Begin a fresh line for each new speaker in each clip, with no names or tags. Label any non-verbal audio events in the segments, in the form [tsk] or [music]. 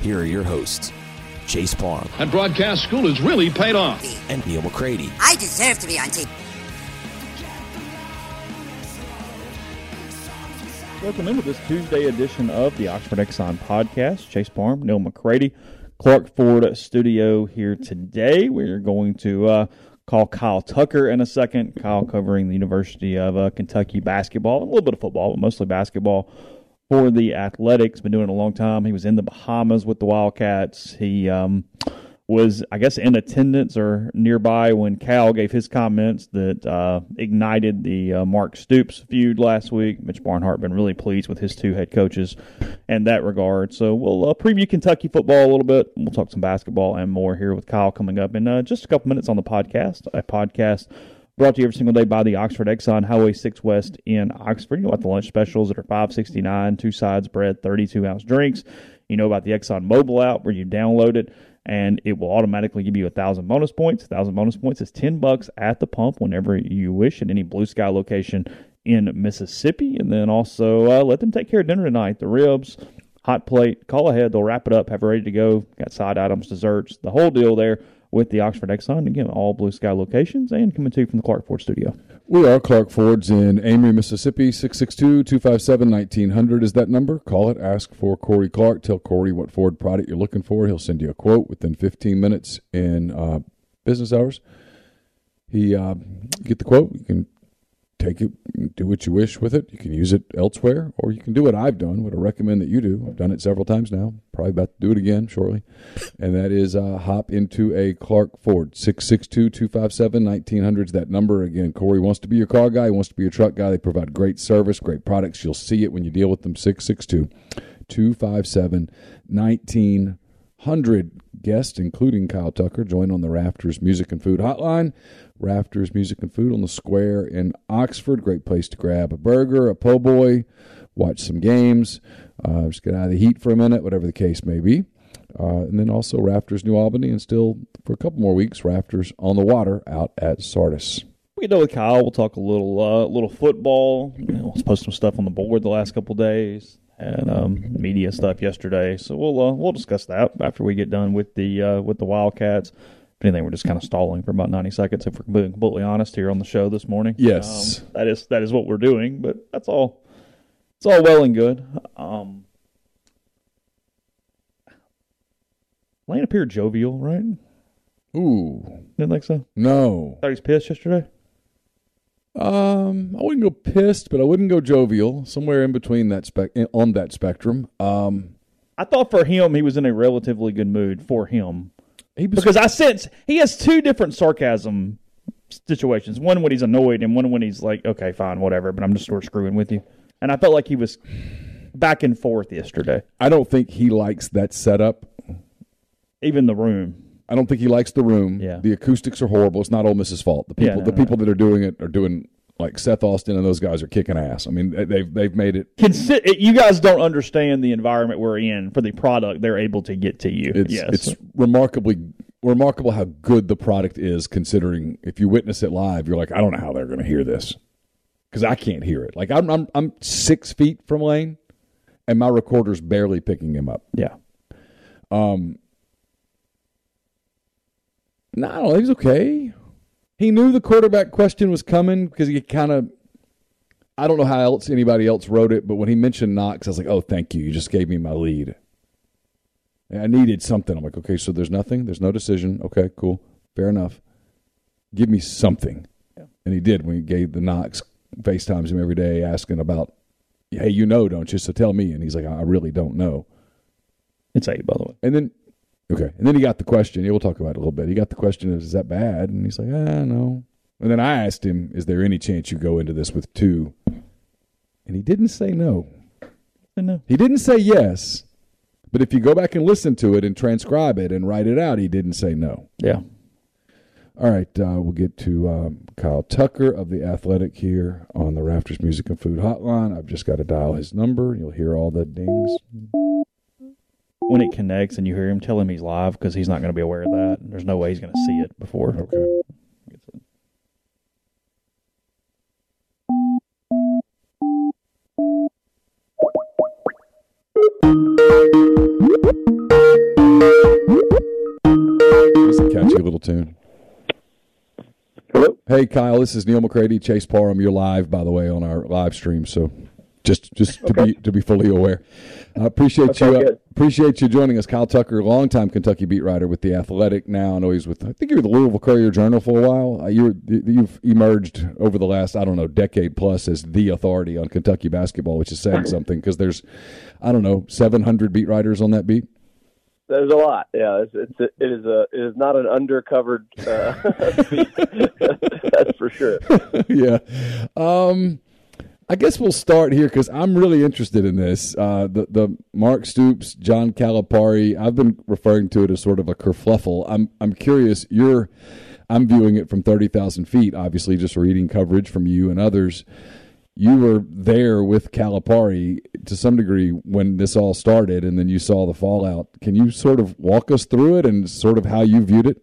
here are your hosts, Chase Parham.
That broadcast school has really paid off.
And Neal McCready.
I deserve to be on TV.
Welcome into this Tuesday edition of the Oxford Exxon podcast. Chase Parham, Neal McCready, Clark Ford Studio here today. We're going to uh, call Kyle Tucker in a second. Kyle covering the University of uh, Kentucky basketball, a little bit of football, but mostly basketball for the Athletics. Been doing it a long time. He was in the Bahamas with the Wildcats. He um, was, I guess, in attendance or nearby when Cal gave his comments that uh, ignited the uh, Mark Stoops feud last week. Mitch Barnhart been really pleased with his two head coaches in that regard. So we'll uh, preview Kentucky football a little bit. We'll talk some basketball and more here with Kyle coming up in uh, just a couple minutes on the podcast. A podcast Brought to you every single day by the Oxford Exxon Highway 6 West in Oxford. You know about the lunch specials that are five sixty nine, two sides bread, thirty two ounce drinks. You know about the Exxon mobile app where you download it and it will automatically give you a thousand bonus points. A thousand bonus points is ten bucks at the pump whenever you wish at any Blue Sky location in Mississippi. And then also uh, let them take care of dinner tonight. The ribs, hot plate, call ahead. They'll wrap it up, have it ready to go. Got side items, desserts, the whole deal there with the Oxford Exxon. Again, all Blue Sky locations and coming to you from the Clark Ford studio.
We are Clark Ford's in Amory, Mississippi. 662 257 1900 is that number. Call it. Ask for Corey Clark. Tell Corey what Ford product you're looking for. He'll send you a quote within 15 minutes in uh, business hours. He uh, get the quote. You can take it, do what you wish with it. You can use it elsewhere, or you can do what I've done. What I recommend that you do. I've done it several times now. Probably about to do it again shortly, and that is uh, hop into a Clark Ford 662-257-1900 is that number again. Corey wants to be your car guy. He wants to be your truck guy. They provide great service, great products. You'll see it when you deal with them. 662 257 1900 100 guests, including Kyle Tucker, join on the Rafters Music and Food Hotline. Rafters Music and Food on the Square in Oxford. Great place to grab a burger, a po' boy, watch some games, uh, just get out of the heat for a minute, whatever the case may be. Uh, and then also Rafters New Albany, and still for a couple more weeks, Rafters on the Water out at Sardis.
We get done with Kyle. We'll talk a little, uh, little football. You know, let's post some stuff on the board the last couple days and um, media stuff yesterday. So we'll uh, we'll discuss that after we get done with the uh, with the Wildcats. If anything, we're just kind of stalling for about ninety seconds. If we're being completely honest here on the show this morning,
yes,
um, that is that is what we're doing. But that's all. It's all well and good. Um, Lane appeared jovial, right?
Ooh,
didn't think so.
No,
thought he was pissed yesterday.
Um, I wouldn't go pissed, but I wouldn't go jovial. Somewhere in between that spec on that spectrum.
Um, I thought for him he was in a relatively good mood for him. because I sense he has two different sarcasm situations. One when he's annoyed, and one when he's like, "Okay, fine, whatever," but I'm just sort of screwing with you. And I felt like he was back and forth yesterday.
I don't think he likes that setup.
Even the room.
I don't think he likes the room.
Yeah.
The acoustics are horrible. It's not Ole Miss's fault. The people, yeah, no, the no, people no. that are doing it are doing like Seth Austin and those guys are kicking ass. I mean, they've they've made it.
Consi- you guys don't understand the environment we're in for the product they're able to get to you.
It's, yes. it's remarkably remarkable how good the product is. Considering if you witness it live, you're like, I don't know how they're going to hear this because I can't hear it. Like I'm I'm I'm six feet from Lane, and my recorder's barely picking him up.
Yeah. Um
no, he was okay. He knew the quarterback question was coming because he kind of. I don't know how else anybody else wrote it, but when he mentioned Knox, I was like, "Oh, thank you. You just gave me my lead. I needed something." I'm like, "Okay, so there's nothing. There's no decision. Okay, cool, fair enough. Give me something." Yeah. And he did when he gave the Knox FaceTimes him every day asking about, "Hey, you know, don't you? So tell me." And he's like, "I really don't know."
It's eight, by the way.
And then Okay. And then he got the question. Yeah, we'll talk about it a little bit. He got the question of, is that bad? And he's like, ah, no. And then I asked him, is there any chance you go into this with two? And he didn't say no. No. He didn't say yes. But if you go back and listen to it and transcribe it and write it out, he didn't say no.
Yeah.
All right, uh, we'll get to um, Kyle Tucker of the Athletic here on the Rafters Music and Food Hotline. I've just got to dial his number. You'll hear all the dings
when it connects and you hear him, tell him he's live because he's not going to be aware of that. There's no way he's going to see it before.
Okay. That's a catchy little tune. Hello. Hey, Kyle. This is Neal McCready, Chase Parham. You're live, by the way, on our live stream. So just just okay. to be to be fully aware. I appreciate you uh, appreciate you joining us, Kyle Tucker, longtime Kentucky beat writer with the Athletic. Now I know he's with I think you were the Louisville Courier Journal for a while. Uh, you you've emerged over the last I don't know decade plus as the authority on Kentucky basketball, which is saying [laughs] something because there's I don't know 700 beat writers on that beat.
There's a lot. Yeah, it's, it's it is a it is not an undercovered uh, [laughs] beat. [laughs] That's for sure.
yeah. Um, I guess we'll start here because I'm really interested in this. Uh, the the Mark Stoops, John Calipari. I've been referring to it as sort of a kerfluffle. I'm I'm curious. You're I'm viewing it from thirty thousand feet. Obviously, just reading coverage from you and others. You were there with Calipari to some degree when this all started, and then you saw the fallout. Can you sort of walk us through it and sort of how you viewed it?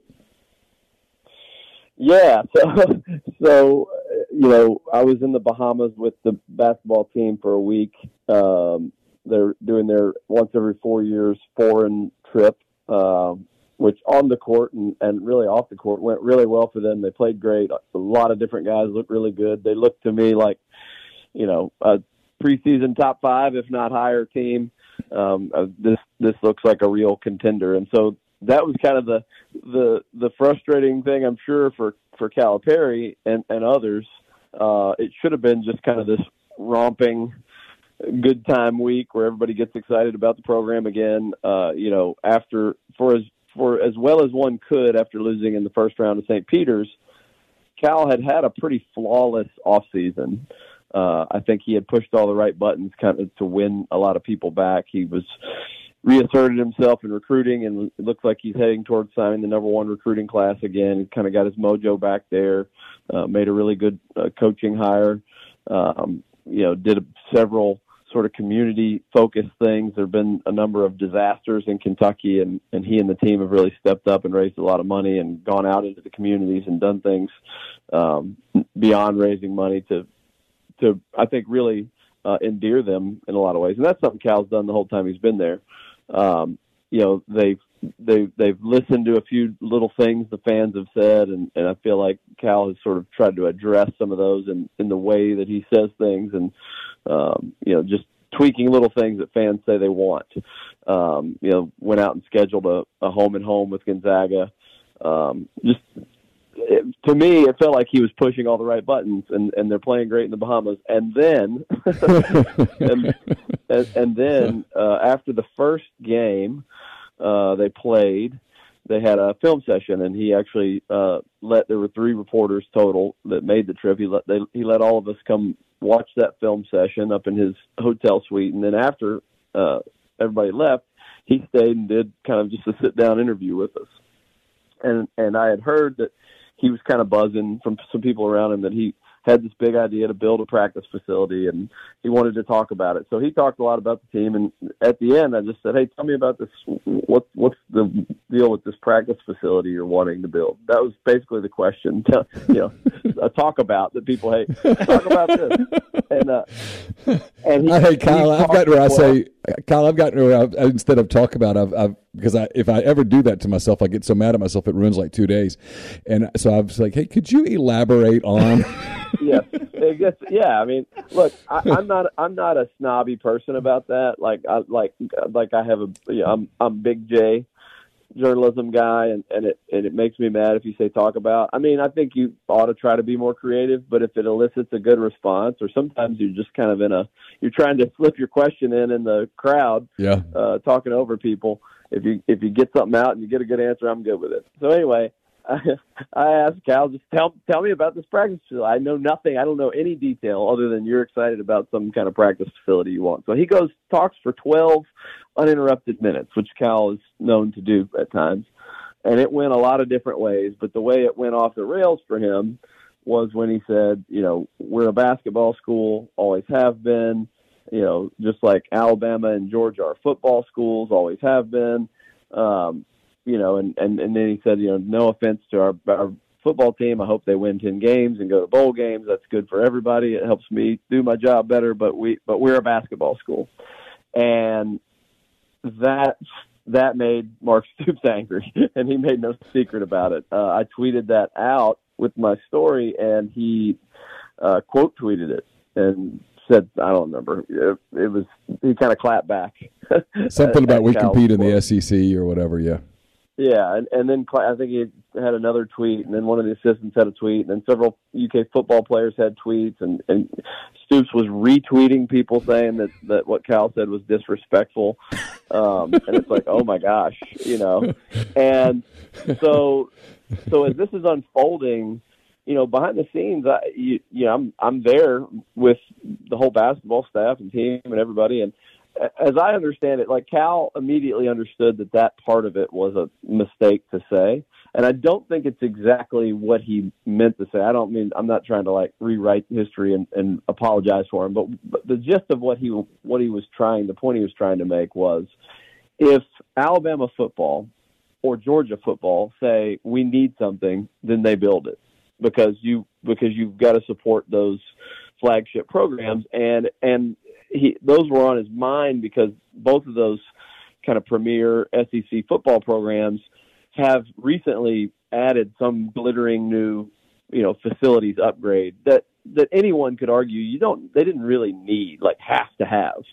Yeah, [laughs] so so you know, I was in the Bahamas with the basketball team for a week. Um, they're doing their once every four years foreign trip, um, which on the court and, and really off the court went really well for them. They played great. A lot of different guys looked really good. They looked to me like, you know, a preseason top five, if not higher team. Um, uh, this this looks like a real contender, and so that was kind of the the the frustrating thing I'm sure for for Calipari and and others uh, it should have been just kind of this romping good time week where everybody gets excited about the program again. Uh, you know, after for as for as well as one could after losing in the first round of St. Peter's, Cal had had a pretty flawless season. Uh, I think he had pushed all the right buttons kind of to win a lot of people back. He was reasserted himself in recruiting, and it looks like he's heading towards signing the number one recruiting class again. kind of got his mojo back there. Uh, made a really good uh, coaching hire. Um, you know, did several sort of community focused things. There have been a number of disasters in Kentucky, and, and he and the team have really stepped up and raised a lot of money and gone out into the communities and done things um, beyond raising money to, to I think, really uh, endear them in a lot of ways. And that's something Cal's done the whole time he's been there um, you know they've they they've listened to a few little things the fans have said, and and I feel like Cal has sort of tried to address some of those in in the way that he says things, and um, you know just tweaking little things that fans say they want. Um, you know, went out and scheduled a, a home and home with Gonzaga. Um, just it, to me, it felt like he was pushing all the right buttons, and, and they're playing great in the Bahamas. And then, [laughs] and, and, and, then uh, after the first game, uh, they played. They had a film session, and he actually uh, let there were three reporters total that made the trip. He let they, he let all of us come watch that film session up in his hotel suite, and then after uh, everybody left, he stayed and did kind of just a sit down interview with us. And and I had heard that he was kind of buzzing from some people around him that he had this big idea to build a practice facility and he wanted to talk about it. So he talked a lot about the team and at the end I just said, "Hey, tell me about this what what's the deal with this practice facility you're wanting to build?" That was basically the question, [laughs] you know, a talk about that people hate. Talk about this. And uh
and he, I hate Kyle. I've gotten where I say Kyle, I've gotten where I've, instead of talk about I've, I've because I if I ever do that to myself, I get so mad at myself it ruins like 2 days. And so I was like, "Hey, could you elaborate on
[laughs] yeah, yeah. I mean, look, I, I'm not I'm not a snobby person about that. Like I like like I have a you know, I'm I'm Big J journalism guy, and and it and it makes me mad if you say talk about. I mean, I think you ought to try to be more creative, but if it elicits a good response, or sometimes you're just kind of in a you're trying to slip your question in in the crowd, yeah, uh, talking over people. If you if you get something out and you get a good answer, I'm good with it. So anyway, [laughs] I, asked Cal, just tell tell me about this practice facility. I know nothing. I don't know any detail other than you're excited about some kind of practice facility you want. So he goes talks for 12 uninterrupted minutes, which Cal is known to do at times, and it went a lot of different ways. But the way it went off the rails for him was when he said, you know, we're a basketball school, always have been. You know, just like Alabama and Georgia are football schools, always have been. Um, you know, and, and, and then he said, you know, no offense to our, our football team. I hope they win 10 games and go to bowl games. That's good for everybody. It helps me do my job better, but we, but we're a basketball school. And that, that made Mark [laughs] Stoops angry and he made no secret about it. Uh, I tweeted that out with my story and he, uh, quote tweeted it and said, I don't remember. It, it was, he kind of clapped back.
Something [laughs] about we compete in the SEC or whatever. Yeah.
Yeah, and, and then I think he had another tweet, and then one of the assistants had a tweet, and then several UK football players had tweets, and, and Stoops was retweeting people saying that, that what Cal said was disrespectful. Um, and it's like, oh my gosh, you know. And so, so as this is unfolding, you know, behind the scenes, I, you, you know, I'm I'm there with the whole basketball staff and team and everybody, and as I understand it, like Cal immediately understood that that part of it was a mistake to say, and I don't think it's exactly what he meant to say. I don't mean I'm not trying to like rewrite history and, and apologize for him, but, but the gist of what he what he was trying, the point he was trying to make was, if Alabama football or Georgia football say we need something, then they build it because you because you've got to support those flagship programs and and he those were on his mind because both of those kind of premier SEC football programs have recently added some glittering new, you know, facilities upgrade that that anyone could argue you don't they didn't really need like have to have.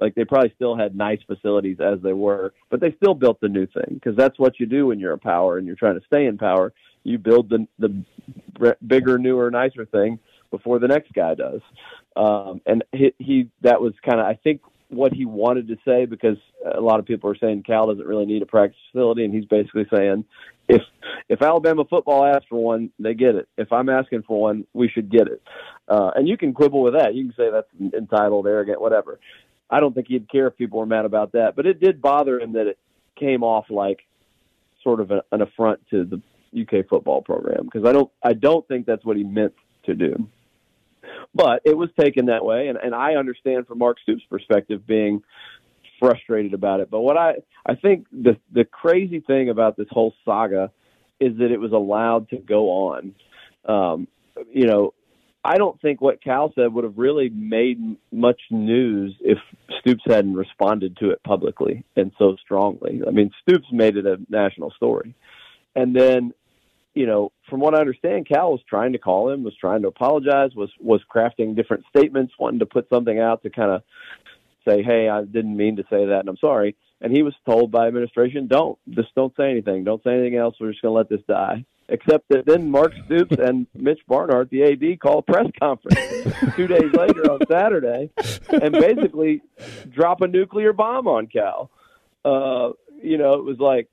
Like they probably still had nice facilities as they were, but they still built the new thing because that's what you do when you're a power and you're trying to stay in power. You build the the bigger, newer, nicer thing before the next guy does. Um, and he, he that was kind of I think what he wanted to say because a lot of people are saying Cal doesn't really need a practice facility, and he's basically saying if if Alabama football asks for one, they get it. If I'm asking for one, we should get it. Uh, and you can quibble with that. You can say that's entitled, arrogant, whatever. I don't think he'd care if people were mad about that, but it did bother him that it came off like sort of a, an affront to the UK football program because I don't I don't think that's what he meant to do. But it was taken that way, and, and I understand from Mark Stoops' perspective being frustrated about it. But what I I think the the crazy thing about this whole saga is that it was allowed to go on. Um, you know, I don't think what Cal said would have really made much news if Stoops hadn't responded to it publicly and so strongly. I mean, Stoops made it a national story. And then you know, from what I understand, Cal was trying to call him, was trying to apologize, was was crafting different statements, wanting to put something out to kind of say, "Hey, I didn't mean to say that, and I'm sorry." And he was told by administration, "Don't just don't say anything. Don't say anything else. We're just going to let this die." Except that then Mark Stoops [laughs] and Mitch Barnhart, the AD, call a press conference [laughs] two days later on Saturday, and basically drop a nuclear bomb on Cal. Uh, you know, it was like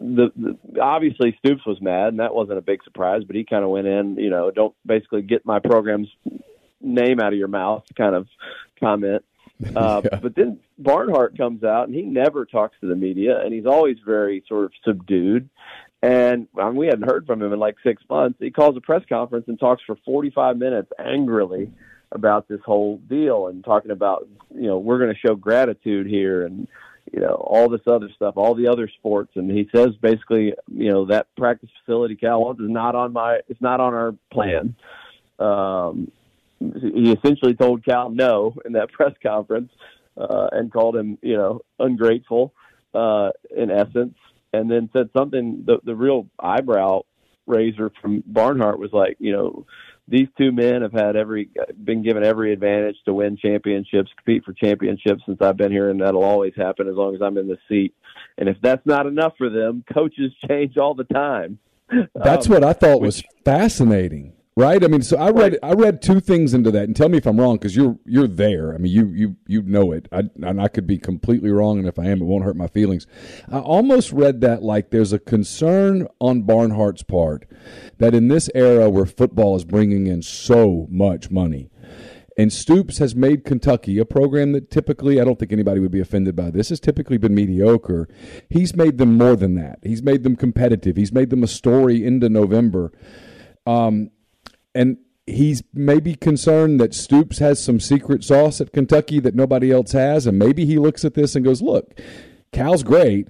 the, the obviously Stoops was mad, and that wasn't a big surprise. But he kind of went in, you know, don't basically get my program's name out of your mouth, kind of comment. [laughs] Uh, yeah. But then Barnhart comes out, and he never talks to the media, and he's always very sort of subdued. And I mean, we hadn't heard from him in like six months. He calls a press conference and talks for 45 minutes angrily about this whole deal and talking about, you know, we're going to show gratitude here and you know, all this other stuff, all the other sports. And he says basically, you know, that practice facility Cal wants is not on my, it's not on our plan. Um, he essentially told Cal no in that [laughs] press conference uh, and called him, you know, ungrateful uh, in essence. And then said something, the, the real eyebrow raiser from Barnhart was like, you know, these two men have had every been given every advantage to win championships, compete for championships since I've been here, and that'll always happen as long as I'm in the seat. And if that's not enough for them, coaches [laughs] change all the time.
That's um, what I thought which, was fascinating right? I mean, so I read right. I read two things into that, and tell me if I'm wrong because you're you're there. I mean, you you you know it, I, and I could be completely wrong, and if I am, it won't hurt my feelings. I almost read that like there's a concern on Barnhart's part that in this era where football is bringing in so much money. And Stoops has made Kentucky a program that typically, I don't think anybody would be offended by this, has typically been mediocre. He's made them more than that. He's made them competitive. He's made them a story into November. Um, and he's maybe concerned that Stoops has some secret sauce at Kentucky that nobody else has, and maybe he looks at this and goes, "Look, Cal's great,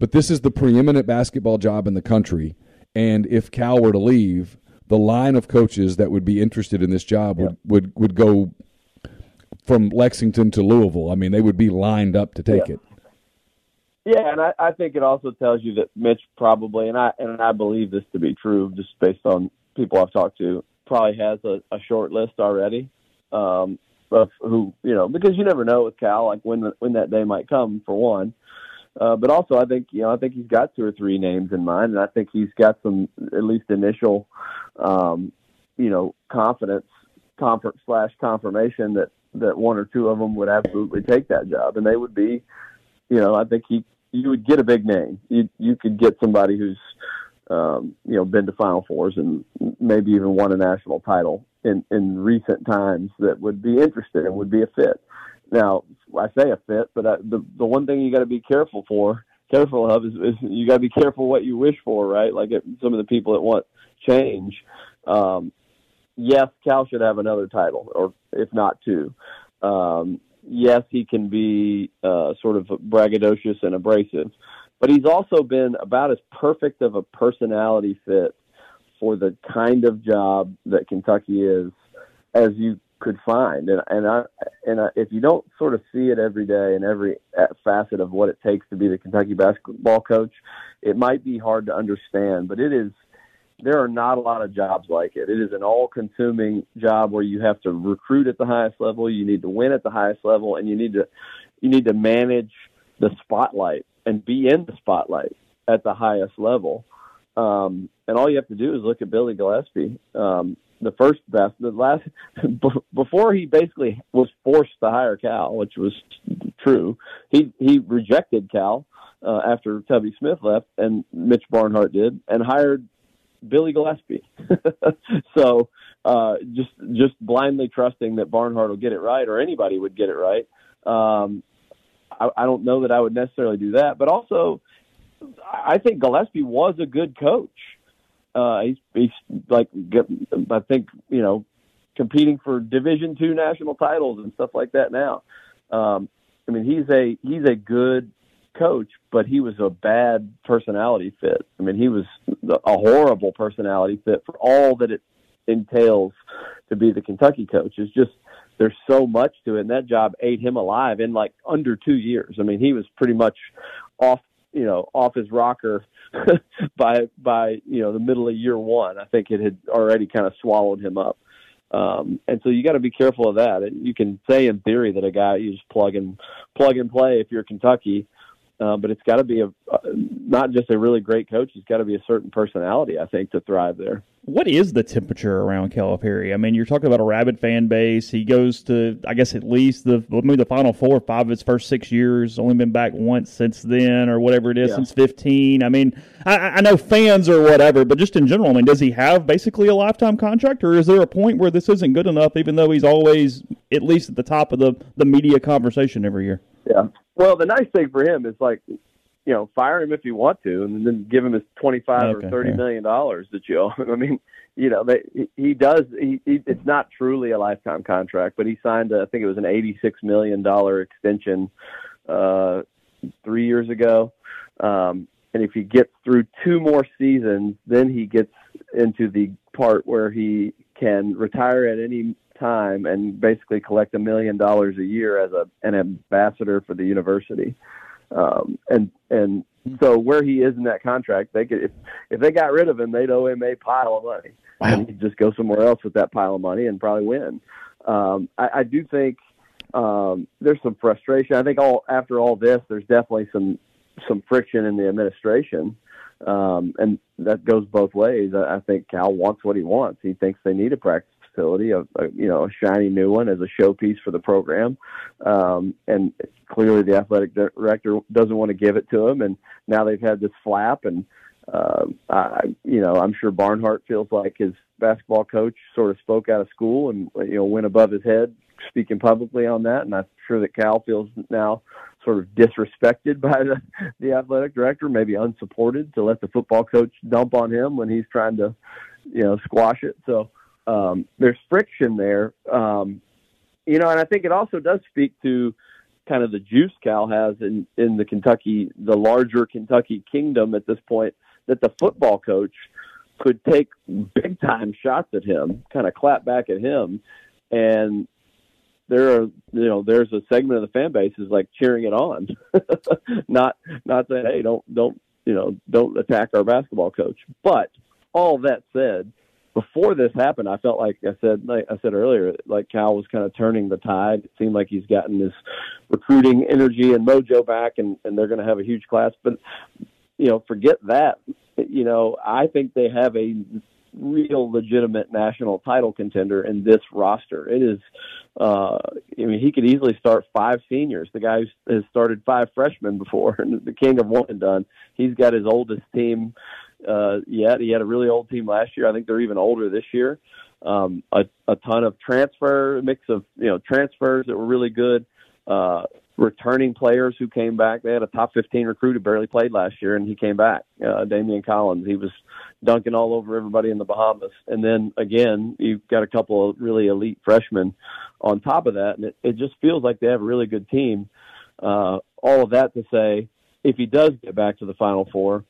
but this is the preeminent basketball job in the country, and if Cal were to leave." The line of coaches that would be interested in this job would, yeah. would, would go from Lexington to Louisville. I mean, they would be lined up to take yeah. it.
Yeah, and I, I think it also tells you that Mitch probably, and I and I believe this to be true, just based on people I've talked to probably has a, a short list already um, of who you know because you never know with Cal like when when that day might come for one. Uh, but also, I think you know, I think he's got two or three names in mind, and I think he's got some at least initial, um, you know, confidence, comfort slash confirmation that that one or two of them would absolutely take that job, and they would be, you know, I think he you would get a big name. You you could get somebody who's um, you know, been to Final Fours and maybe even won a national title in, in recent times that would be interested and would be a fit. Now, I say a fit, but I, uh, the the one thing you got to be careful for, careful of, is, is you got to be careful what you wish for, right? Like it, some of the people that want change. Um, yes, Cal should have another title, or if not two. Um, yes, he can be uh, sort of braggadocious and abrasive but he's also been about as perfect of a personality fit for the kind of job that Kentucky is as you could find. And and I and I, if you don't sort of see it every day and every uh, facet of what it takes to be the Kentucky basketball coach, it might be hard to understand. But it is there are not a lot of jobs like it. It is an all-consuming job where you have to recruit at the highest level, you need to win at the highest level, and you need to you need to manage the spotlight and be in the spotlight at the highest level. Um, and all you have to do is look at Billy Gillispie. Um, the first best, the last, [laughs] before he basically was forced to hire Cal, which was true. He he rejected Cal uh, after Tubby Smith left, and Mitch Barnhart did, and hired Billy Gillispie. [laughs] so uh, just just blindly trusting that Barnhart will get it right, or anybody would get it right. Um, I, I don't know that I would necessarily do that. But also, I think Gillispie was a good coach. Uh, he's, he's like, I think you know, competing for Division two national titles and stuff like that. Now, um, I mean, he's a he's a good coach, but he was a bad personality fit. I mean, he was a horrible personality fit for all that it entails to be the Kentucky coach. It's just there's so much to it. And that job ate him alive in like under two years. I mean, he was pretty much off, you know, off his rocker [laughs] by, by, you know, the middle of year one. I think it had already kind of swallowed him up. Um, and so you got to be careful of that. And you can say in theory that a guy you just plug and plug and play if you're Kentucky, uh, but it's got to be a uh, not just a really great coach. It's got to be a certain personality, I think, to thrive there.
What is the temperature around Calipari? I mean, you're talking about a rabid fan base. He goes to, I guess, at least the maybe the final four or five of his first six years. Only been back once since then, or whatever it is, yeah. since 15. I mean, I, I know fans or whatever, but just in general, I mean, does he have basically a lifetime contract, or is there a point where this isn't good enough, even though he's always at least at the top of the the media conversation every year?
Yeah. Well, the nice thing for him is like, you know, fire him if you want to, and then give him his twenty-five okay, or thirty yeah. million dollars that you owe him. [laughs] I mean, you know, they, he, he does. He, he, it's not truly a lifetime contract, but he signed, a, I think it was an eighty-six million dollar extension uh, three years ago. Um, and if he gets through two more seasons, then he gets into the part where he can retire at any time and basically collect a million dollars a year as a an ambassador for the university. Um, and and hmm. so where he is in that contract, they could if, if they got rid of him, they'd owe him a pile of money, wow. and he'd just go somewhere else with that pile of money and probably win. Um, I, I do think um, there's some frustration. I think all after all this, there's definitely some some friction in the administration, um, and that goes both ways. I, I think Cal wants what he wants. He thinks they need a practice facility, a, a, you know, a shiny new one as a showpiece for the program. Um, and clearly, the athletic director doesn't want to give it to him. And now they've had this flap, and uh, I, you know, I'm sure Barnhart feels like his basketball coach sort of spoke out of school and you know went above his head speaking publicly on that. And I'm sure that Cal feels now sort of disrespected [laughs] by the, the athletic director, maybe unsupported to let the football coach dump on him when he's trying to, you know, squash it. So um, there's friction there. Um, you know, and I think it also does speak to kind of the juice Cal has in in the Kentucky, the larger Kentucky kingdom at this point, that the football coach could take big time shots at him, kind of clap back at him, and there are you know there's a segment of the fan base is like cheering it on, [laughs] not not saying hey don't don't you know don't attack our basketball coach. But all that said, before this happened, I felt like I said, like I said earlier, like Cal was kind of turning the tide. It seemed like he's gotten his recruiting energy and mojo back, and and they're going to have a huge class. But you know, forget that. You know, I think they have a real legitimate national title contender in this roster. It is, uh, I mean, he could easily start five seniors. The guy has started five freshmen before, [laughs] and the king of one and done. He's got his oldest team uh, yet. He had a really old team last year. I think they're even older this year. Um, a, a ton of transfer, mix of you know transfers that were really good. Uh, returning players who came back. They had a top 15 recruit who barely played last year, and he came back. Uh, Daimion Collins, he was dunking all over everybody in the Bahamas. And then again, you've got a couple of really elite freshmen on top of that, and it, it just feels like they have a really good team. Uh, all of that to say, if he does get back to the Final Four,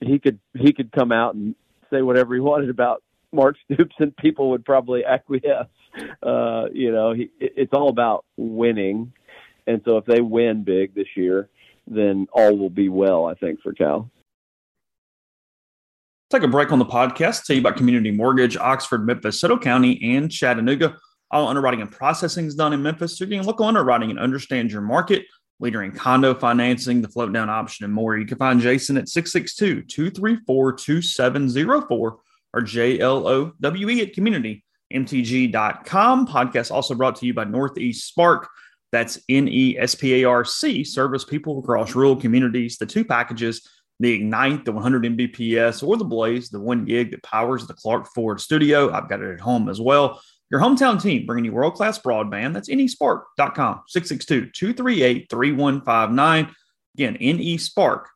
he could he could come out and say whatever he wanted about Mark [laughs] Stoops, and people would probably acquiesce. Uh, you know, he, it's all about winning, and so if they win big this year, then all will be well. I think for Cal.
Take a break on the podcast. Tell you about Community Mortgage, Oxford, Memphis, Soto County, and Chattanooga. All underwriting and processing is done in Memphis, so you can look on underwriting and understand your market leader in condo financing, the float down option, and more. You can find Jason at 662 234 2704 or JLOWE at communitymtg.com. Podcast also brought to you by Northeast Spark. That's N E S P A R C, service people across rural communities. The two packages, the Ignite, the 100 Mbps, or the Blaze, the one gig that powers the Clark Ford studio. I've got it at home as well. Your hometown team bringing you world class broadband. That's nesparc.com, 662 238 3159. Again, nesparc.com.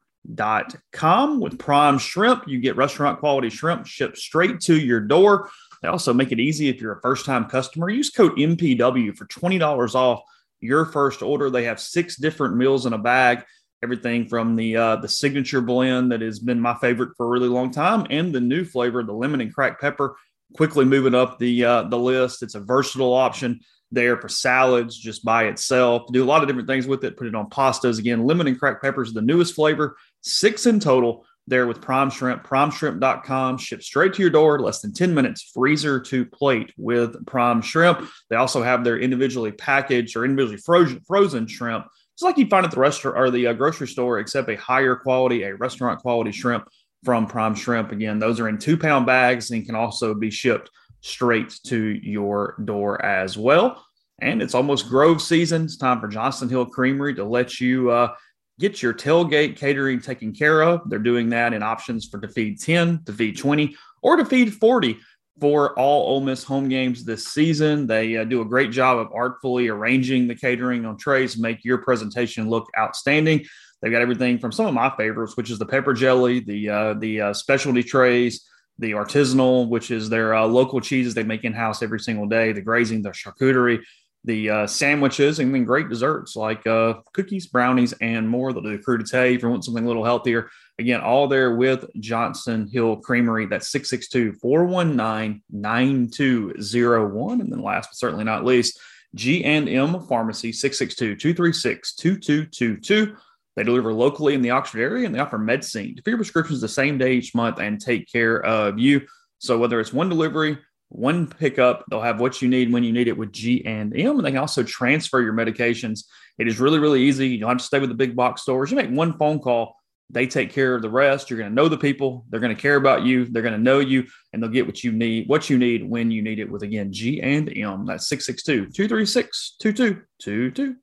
With Prime Shrimp, you get restaurant quality shrimp shipped straight to your door. They also make it easy if you're a first time customer. Use code MPW for $20 off your first order. They have six different meals in a bag. Everything from the uh, the signature blend that has been my favorite for a really long time, and the new flavor, the lemon and cracked pepper quickly moving up the uh, the list. It's a versatile option there for salads just by itself. Do a lot of different things with it. Put it on pastas again. Lemon and cracked peppers, the newest flavor, six in total there with prime shrimp. Primeshrimp.com Ship straight to your door, less than 10 minutes, freezer to plate with prime shrimp. They also have their individually packaged or individually frozen, frozen shrimp. It's like you find at the restaurant or the uh, grocery store, except a higher quality, a restaurant quality shrimp from Prime Shrimp. Again, those are in two pound bags and can also be shipped straight to your door as well. And it's almost Grove season. It's time for Johnston Hill Creamery to let you uh, get your tailgate catering taken care of. They're doing that in options for to feed 10, to feed 20, or to feed 40 for all Ole Miss home games this season. They uh, do a great job of artfully arranging the catering on trays, make your presentation look outstanding. They've got everything from some of my favorites, which is the pepper jelly, the uh, the uh, specialty trays, the artisanal, which is their uh, local cheeses they make in house every single day, the grazing, the charcuterie, the uh, sandwiches, and then great desserts like uh, cookies, brownies, and more. They'll do the crudité if you want something a little healthier. Again, all there with Johnson Hill Creamery. That's 662 419 9201. And then last but certainly not least, G&M Pharmacy, 662 236 2222. They deliver locally in the Oxford area and they offer MedSync. Fill your prescriptions the same day each month and take care of you. So whether it's one delivery, one pickup, they'll have what you need when you need it with G and M, and they can also transfer your medications. It is really, really easy. You don't have to stay with the big box stores. You make one phone call, they take care of the rest. You're going to know the people. They're going to care about you. They're going to know you, and they'll get what you need, what you need when you need it with again G and M. That's 662-236-2222.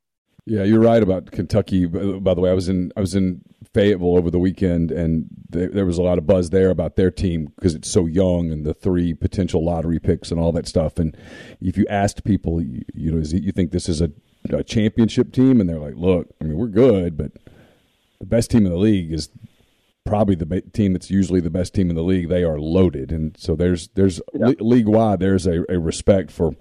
Yeah, you're right about Kentucky. By the way, I was in I was in Fayetteville over the weekend, and there was a lot of buzz there about their team because it's so young and the three potential lottery picks and all that stuff. And if you asked people, you, you know, is it, you think this is a, a championship team, and they're like, look, I mean, we're good, but the best team in the league is probably the team that's usually the best team in the league. They are loaded, and so there's there's yeah. league wide there's a, a respect for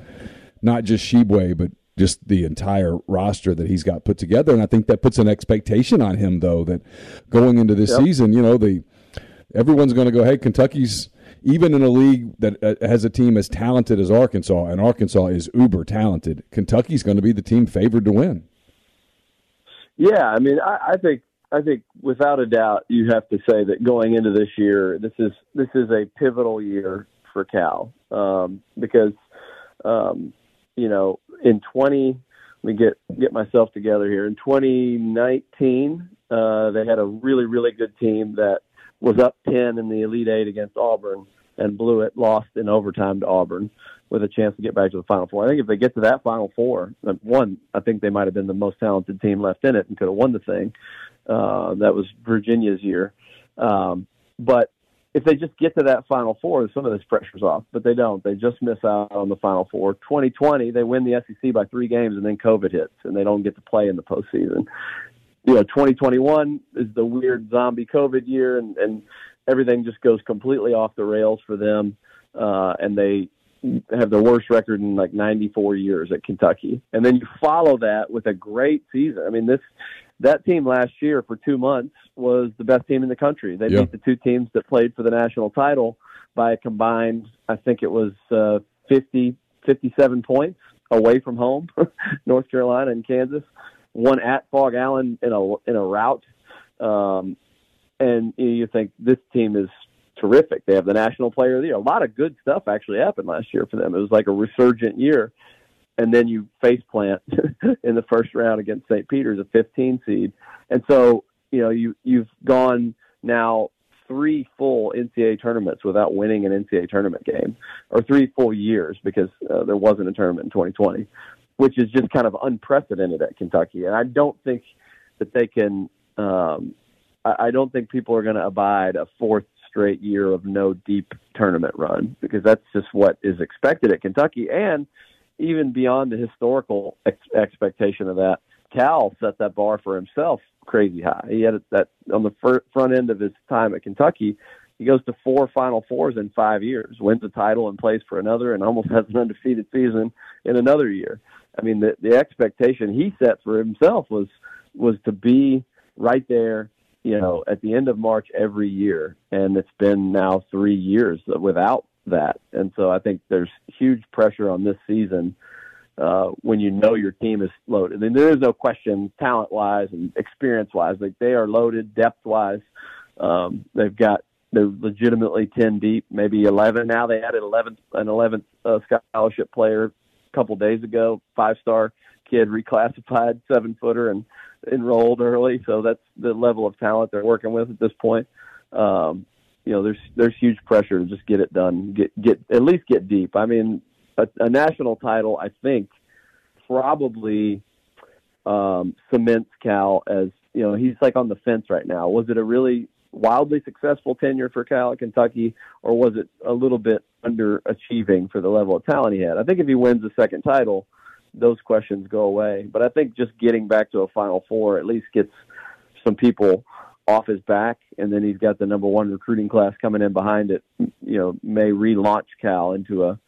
not just Tshiebwe, but just the entire roster that he's got put together. And I think that puts an expectation on him, though, that going into this yep. season, you know, the everyone's going to go, hey, Kentucky's even in a league that uh, has a team as talented as Arkansas, and Arkansas is uber talented. Kentucky's going to be the team favored to win.
Yeah, I mean, I, I think I think without a doubt you have to say that going into this year, this is this is a pivotal year for Cal um, because um, you know in 20, let me get get myself together here. In 2019, uh, they had a really really good team that was up 10 in the Elite Eight against Auburn and blew it, lost in overtime to Auburn with a chance to get back to the Final Four. I think if they get to that Final Four, uh, one, I think they might have been the most talented team left in it and could have won the thing. Uh, that was Virginia's year. Um, but if they just get to that final four, some of this pressure's off, but they don't. They just miss out on the final four. 2020, they win the SEC by three games, and then COVID hits, and they don't get to play in the postseason. You know, 2021 is the weird zombie COVID year, and, and everything just goes completely off the rails for them, uh, and they have the worst record in like 94 years at Kentucky. And then you follow that with a great season. I mean, this that team last year for two months was the best team in the country. They beat the two teams that played for the national title by a combined, I think it was uh, 50, 57 points away from home, [laughs] North Carolina and Kansas. One at Phog Allen in a in a rout, um, and you think this team is terrific. They have the national player of the year. A lot of good stuff actually happened last year for them. It was like a resurgent year and then you face plant [laughs] in the first round against St. Peter's, a 15 seed. And so, you know, you you've gone now three full NCAA tournaments without winning an NCAA tournament game, or three full years because uh, there wasn't a tournament in 2020, which is just kind of unprecedented at Kentucky. And I don't think that they can. Um, I, I don't think people are going to abide a fourth straight year of no deep tournament run because that's just what is expected at Kentucky and even beyond the historical ex- expectation of that. Cal set that bar for himself crazy high. He had that on the fir- front end of his time at Kentucky. He goes to four Final Fours in five years, wins a title and plays for another, and almost [laughs] has an undefeated season in another year. I mean, the, the expectation he set for himself was was to be right there, you know, at the end of March every year, and it's been now three years without that. And so I think there's huge pressure on this season uh, when you know your team is loaded. I And there is no question, talent wise and experience wise, like they are loaded depth wise. Um, they've got they're legitimately ten deep, maybe eleven. Now they added eleven an eleventh uh, scholarship player a couple days ago, five star kid reclassified [laughs] seven footer and enrolled early. So that's the level of talent they're working with at this point. Um, you know, there's there's huge pressure to just get it done, get get at least get deep. I mean, a, a national title, I think, probably um, cements Cal as you know he's like on the fence right now. Was it a really wildly successful tenure for Cal at Kentucky, or was it a little bit underachieving for the level of talent he had? I think if he wins a second title, those questions go away. But I think just getting back to a Final Four at least gets some people off his back, and then he's got the number one recruiting class coming in behind it. You know, may relaunch Cal into a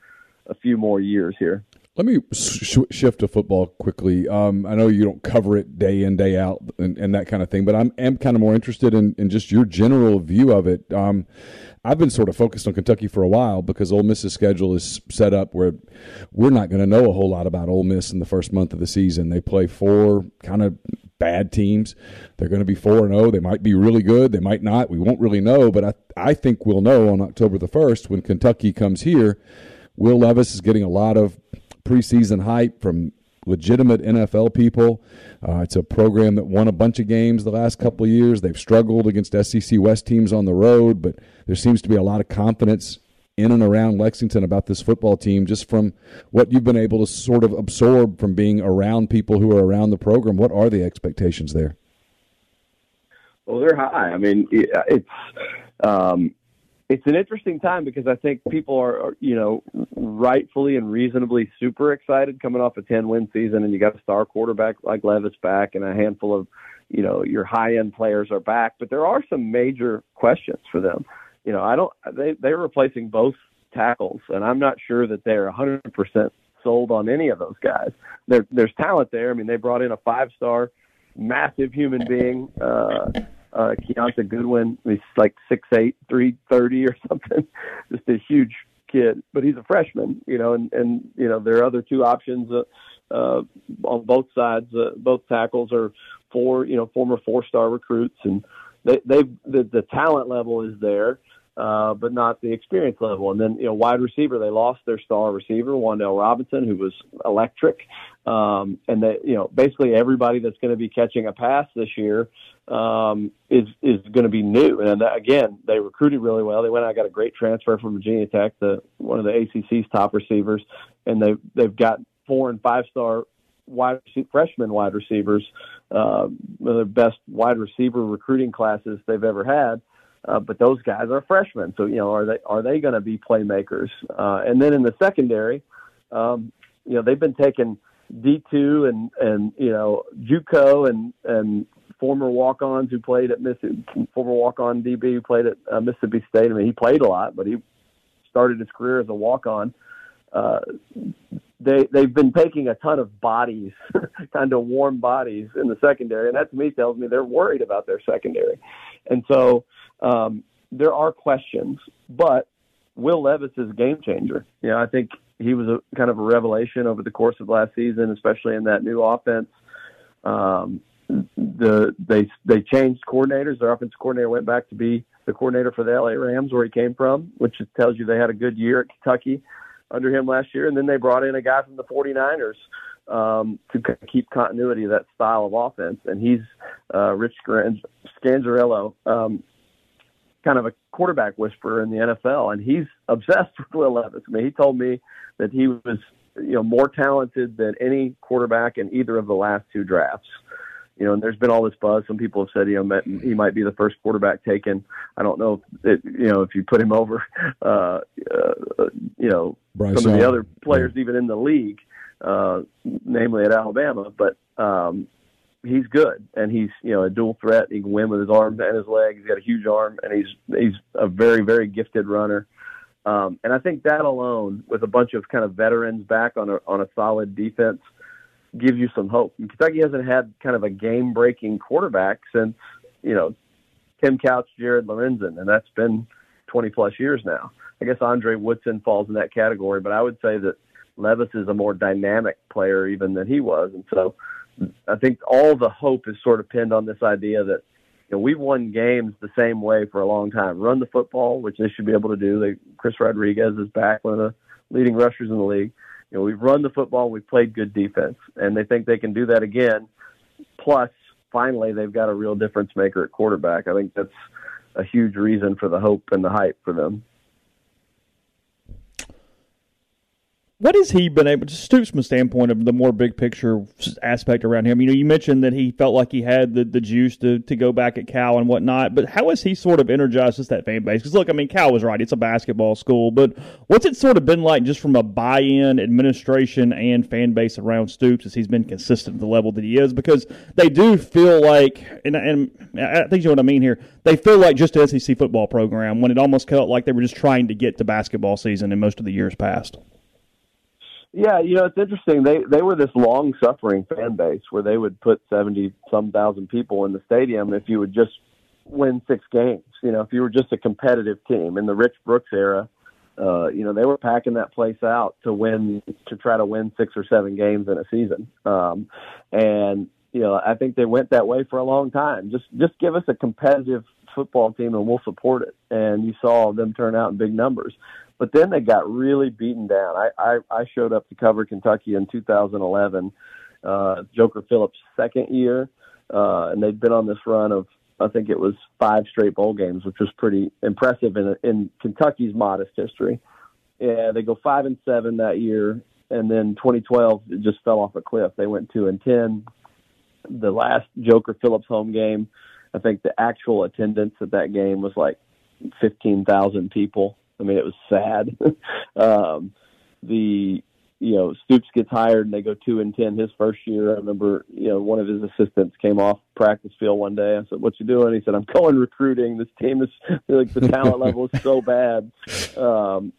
a few more years here.
Let me sh- shift to football quickly. Um, I know you don't cover it day in day out and, and that kind of thing, but I'm am kind of more interested in, in just your general view of it. Um, I've been sort of focused on Kentucky for a while because Ole Miss's schedule is set up where we're not going to know a whole lot about Ole Miss in the first month of the season. They play four kind of bad teams. They're going to be 4 0. They might be really good. They might not. We won't really know, but I, I think we'll know on October the 1st when Kentucky comes here. Will Levis is getting a lot of preseason hype from legitimate NFL people. Uh, it's a program that won a bunch of games the last couple years. They've struggled against SEC West teams on the road, but there seems to be a lot of confidence in and around Lexington about this football team just from what you've been able to sort of absorb from being around people who are around the program? What are the expectations there?
Well, they're high. I mean, it's um, it's an interesting time because I think people are, you know, rightfully and reasonably super excited coming off a 10 win season, and you got a star quarterback like Levis back, and a handful of, you know, your high end players are back. But there are some major questions for them you know, I don't, they, they're replacing both tackles, and I'm not sure that they're 100% sold on any of those guys. There, there's talent there. I mean, they brought in a five star, massive human being, uh, uh, Kiyaunta Goodwin. He's like six eight, three thirty or something, [laughs] just a huge kid, but he's a freshman, you know, and, and, you know, there are other two options, uh, uh, on both sides, uh, both tackles are four, you know, former four-star recruits and, they, they've the, the talent level is there. Uh, but not the experience level. And then, you know, wide receiver, they lost their star receiver, Wan'Dale Robinson, who was electric. Um, and that, you know, basically everybody that's going to be catching a pass this year um, is is going to be new. And that, uh, again, they recruited really well. They went out got a great transfer from Virginia Tech, the one of the ACC's top receivers, and they they've got four and five star wide freshman wide receivers, uh, one of the best wide receiver recruiting classes they've ever had. Uh, but those guys are freshmen, so you know are they are they going to be playmakers? Uh, and then in the secondary, um, you know they've been taking D two and and you know JUCO and and former walk ons who played at Mississippi, former walk on DB who played at uh, Mississippi State. I mean he played a lot, but he started his career as a walk on. Uh, they they've been taking a ton of bodies, [laughs] kind of warm bodies in the secondary, and that to me tells me they're worried about their secondary. And so um, there are questions, but Will Levis is a game changer. You know, I think he was a kind of a revelation over the course of last season, especially in that new offense. Um, the they they changed coordinators. Their offensive coordinator went back to be the coordinator for the LA Rams, where he came from, which tells you they had a good year at Kentucky under him last year. And then they brought in a guy from the 49ers um, to keep continuity of that style of offense. And he's uh, Rich Scangarello. Um, kind of a quarterback whisperer in the NFL, and he's obsessed with Will Levis. I mean, he told me that he was you know more talented than any quarterback in either of the last two drafts. You know, and there's been all this buzz. Some people have said you know he might be the first quarterback taken. I don't know if it, you know if you put him over, [laughs] uh, uh, you know, Bryce some Allen. of the other players yeah. even in the league, uh, namely at Alabama. But um, he's good and he's you know a dual threat. He can win with his arms and his legs. He's got a huge arm and he's he's a very very gifted runner. Um, and I think that alone, with a bunch of kind of veterans back on a on a solid defense, gives you some hope. And Kentucky hasn't had kind of a game breaking quarterback since you know Tim Couch, Jared Lorenzen, and that's been 20 plus years now. I guess Andre Woodson falls in that category, but I would say that Levis is a more dynamic player even than he was, and so. I think all the hope is sort of pinned on this idea that you know, we've won games the same way for a long time. Run the football, which they should be able to do. They, Chris Rodriguez is back, one of the leading rushers in the league. You know, we've run the football, we've played good defense, and they think they can do that again. Plus, finally, they've got a real difference maker at quarterback. I think that's a huge reason for the hope and the hype for them.
what has he been able to Stoops from a standpoint of the more big picture aspect around him? You know, you mentioned that he felt like he had the, the juice to, to go back at Cal and whatnot, but how has he sort of energized just that fan base? Because look, I mean, Cal was right; it's a basketball school, but what's it sort of been like just from a buy-in administration and fan base around Stoops as he's been consistent at the level that he is? Because they do feel like, and, and I think you know what I mean here. They feel like just an SEC football program when it almost felt like they were just trying to get to basketball season in most of the years past.
Yeah, you know it's interesting. They they were this long suffering fan base where they would put seventy some thousand people in the stadium if you would just win six games. You know, if you were just a competitive team in the Rich Brooks era, uh, you know they were packing that place out to win to try to win six or seven games in a season. Um, and you know I think they went that way for a long time. Just just give us a competitive football team and we'll support it. And you saw them turn out in big numbers. But then they got really beaten down. I, I, I showed up to cover Kentucky in 2011, uh, Joker Phillips' second year, uh, and they'd been on this run of I think it was five straight bowl games, which was pretty impressive in in Kentucky's modest history. Yeah, they go five and seven that year, and then 2012 it just fell off a cliff. They went two and ten. The last Joker Phillips home game, I think the actual attendance at that game was like 15,000 people. I mean, it was sad. [laughs] um, the you know Stoops gets hired and they go two and ten his first year. I remember you know one of his assistants came off practice field one day. I said, "What you doing?" He said, "I'm going recruiting. This team is like the talent level is so bad." Um,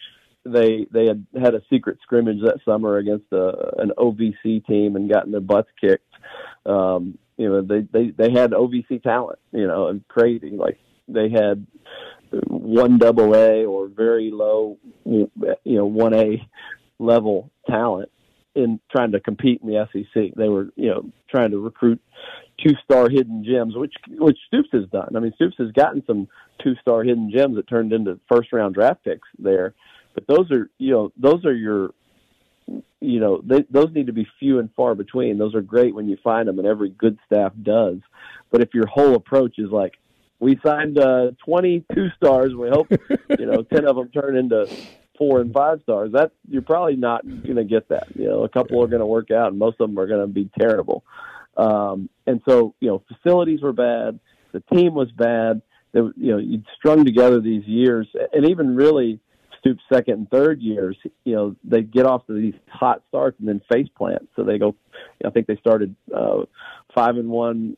they they had had a secret scrimmage that summer against a, uh, an OVC team and gotten their butts kicked. Um, you know they they they had OVC talent. You know, and crazy like they had one double A or very low, you know, one A level talent in trying to compete in the SEC. They were, you know, trying to recruit two star hidden gems, which which Stoops has done. I mean, Stoops has gotten some two star hidden gems that turned into first round draft picks there, but those are, you know, those are your you know they, those need to be few and far between. Those are great when you find them, and every good staff does. But if your whole approach is like, we signed uh, 22 stars. We hope you know 10 of them turn into four and five stars. That you're probably not going to get that. You know, a couple are going to work out, and most of them are going to be terrible. Um, and so, you know, facilities were bad. The team was bad. They, you know, you'd strung together these years, and even really Stoops' second and third years, you know, they get off to these hot starts and then face plants. So they go. I think they started uh, five and one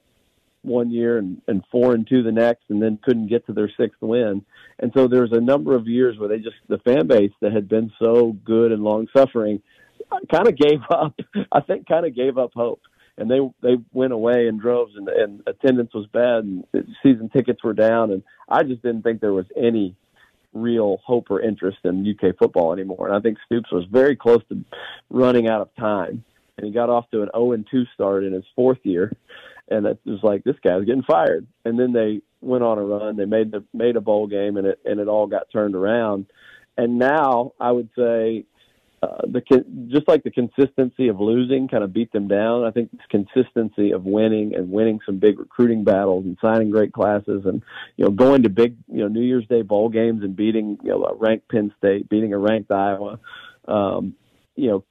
one year and, and four and two the next, and then couldn't get to their sixth win. And so there was a number of years where they just the fan base that had been so good and long suffering uh, kind of gave [laughs] up. I think kind of gave up hope, and they they went away in droves, and, and attendance was bad, and season tickets were down, and I just didn't think there was any real hope or interest in UK football anymore. And I think Stoops was very close to running out of time. And he got off to an 0 2 start in his fourth year and it was like this guy's getting fired. And then they went on a run. They made the made a bowl game, and it and it all got turned around. And now I would say uh, the just like the consistency of losing kind of beat them down. I think this consistency of winning and winning some big recruiting battles and signing great classes and you know going to big you know New Year's Day bowl games and beating you know a ranked Penn State, beating a ranked Iowa. Um, you know,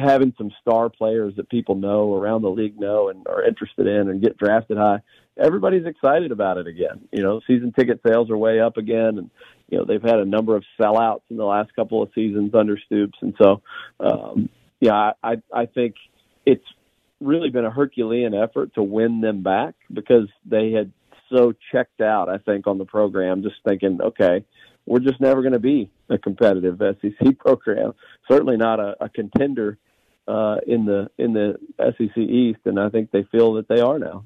having some star players that people know around the league know and are interested in and get drafted high, everybody's excited about it again. You know, season ticket sales are way up again, and you know they've had a number of sellouts in the last couple of seasons under Stoops, and so um, yeah, I I think it's really been a Herculean effort to win them back because they had so checked out. I think on the program, just thinking, okay, we're just never going to be a competitive SEC [laughs] program. Certainly not a, a contender uh, in the in the SEC East, and I think they feel that they are now.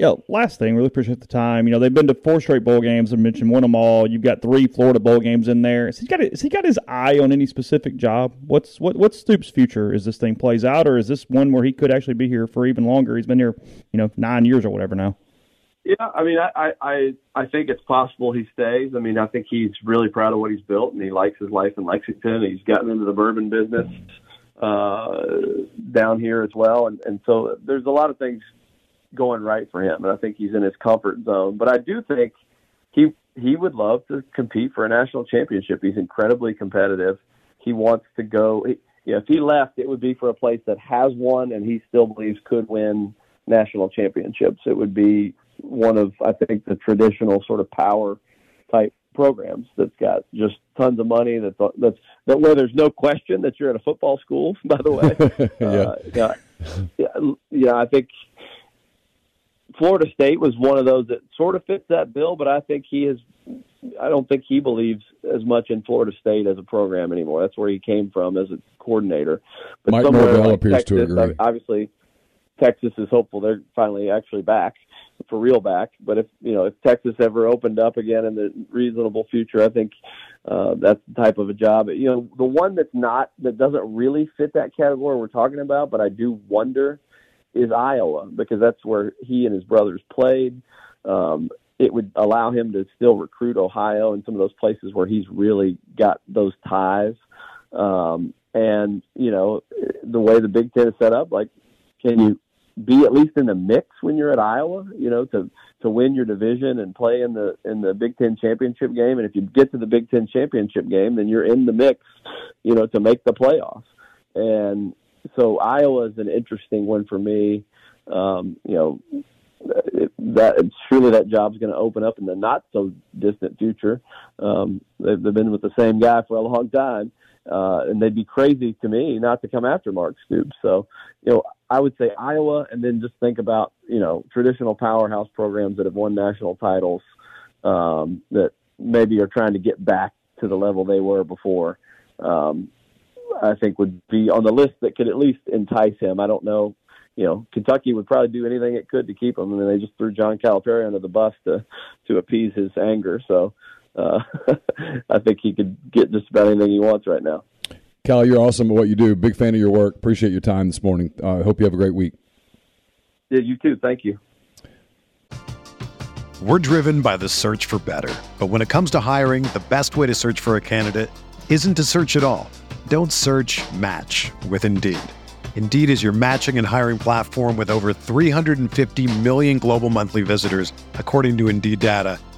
Yeah, last thing, really appreciate the time. You know, they've been to four straight bowl games. I mentioned one of them all. You've got three Florida bowl games in there. Has he got, has he got his eye on any specific job? What's what what's Stoops' future as this thing plays out, or is this one where he could actually be here for even longer? He's been here, you know, nine years or whatever now.
Yeah, I mean, I, I I think it's possible he stays. I mean, I think he's really proud of what he's built, and he likes his life in Lexington. He's gotten into the bourbon business uh, down here as well, and and so there's a lot of things going right for him, and I think he's in his comfort zone. But I do think he he would love to compete for a national championship. He's incredibly competitive. He wants to go. He, you know, if he left, it would be for a place that has won and he still believes could win national championships. It would be one of I think the traditional sort of power type programs that's got just tons of money that that's that where there's no question that you're at a football school [laughs] by the way [laughs] yeah. Uh, yeah yeah I think Florida State was one of those that sort of fits that bill but I think he is I don't think he believes as much in Florida State as a program anymore that's where he came from as a coordinator
but Mike Norvell like appears Texas, to agree
obviously Texas is hopeful they're finally actually back for real back. But if you know if Texas ever opened up again in the reasonable future, I think uh, that's the type of a job. You know, the one that's not that doesn't really fit that category we're talking about, but I do wonder is Iowa because that's where he and his brothers played. Um, it would allow him to still recruit Ohio and some of those places where he's really got those ties. Um, and you know the way the Big Ten is set up, like can you be at least in the mix when you're at Iowa, you know, to to win your division and play in the in the Big 10 championship game and if you get to the Big 10 championship game, then you're in the mix, you know, to make the playoffs. And so Iowa is an interesting one for me. Um, you know, it, that truly, that job's going to open up in the not so distant future. Um, they've, they've been with the same guy for a long time, uh, and they'd be crazy to me not to come after Mark Stoops. So, you know, I would say Iowa, and then just think about you know traditional powerhouse programs that have won national titles um, that maybe are trying to get back to the level they were before. Um, I think would be on the list that could at least entice him. I don't know. You know, Kentucky would probably do anything it could to keep him, and they just threw John Calipari under the bus to to appease his anger. So uh, [laughs] I think he could get just about anything he wants right now.
Cal, you're awesome at what you do. Big fan of your work. Appreciate your time this morning. I uh, hope you have a great week.
Yeah, you too. Thank you.
We're driven by the search for better. But when it comes to hiring, the best way to search for a candidate isn't to search at all. Don't search match with Indeed. Indeed is your matching and hiring platform with over 350 million global monthly visitors, according to Indeed data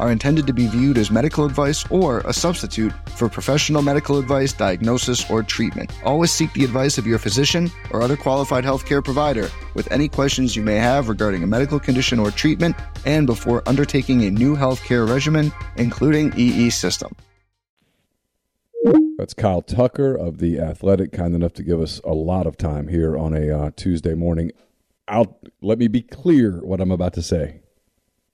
are intended to be viewed as medical advice or a substitute for professional medical advice, diagnosis, or treatment. Always seek the advice of your physician or other qualified healthcare provider with any questions you may have regarding a medical condition or treatment and before undertaking a new healthcare regimen, including EE system.
That's Kyle Tucker of The Athletic, kind enough to give us a lot of time here on a uh, Tuesday morning. I'll, let me be clear what I'm about to say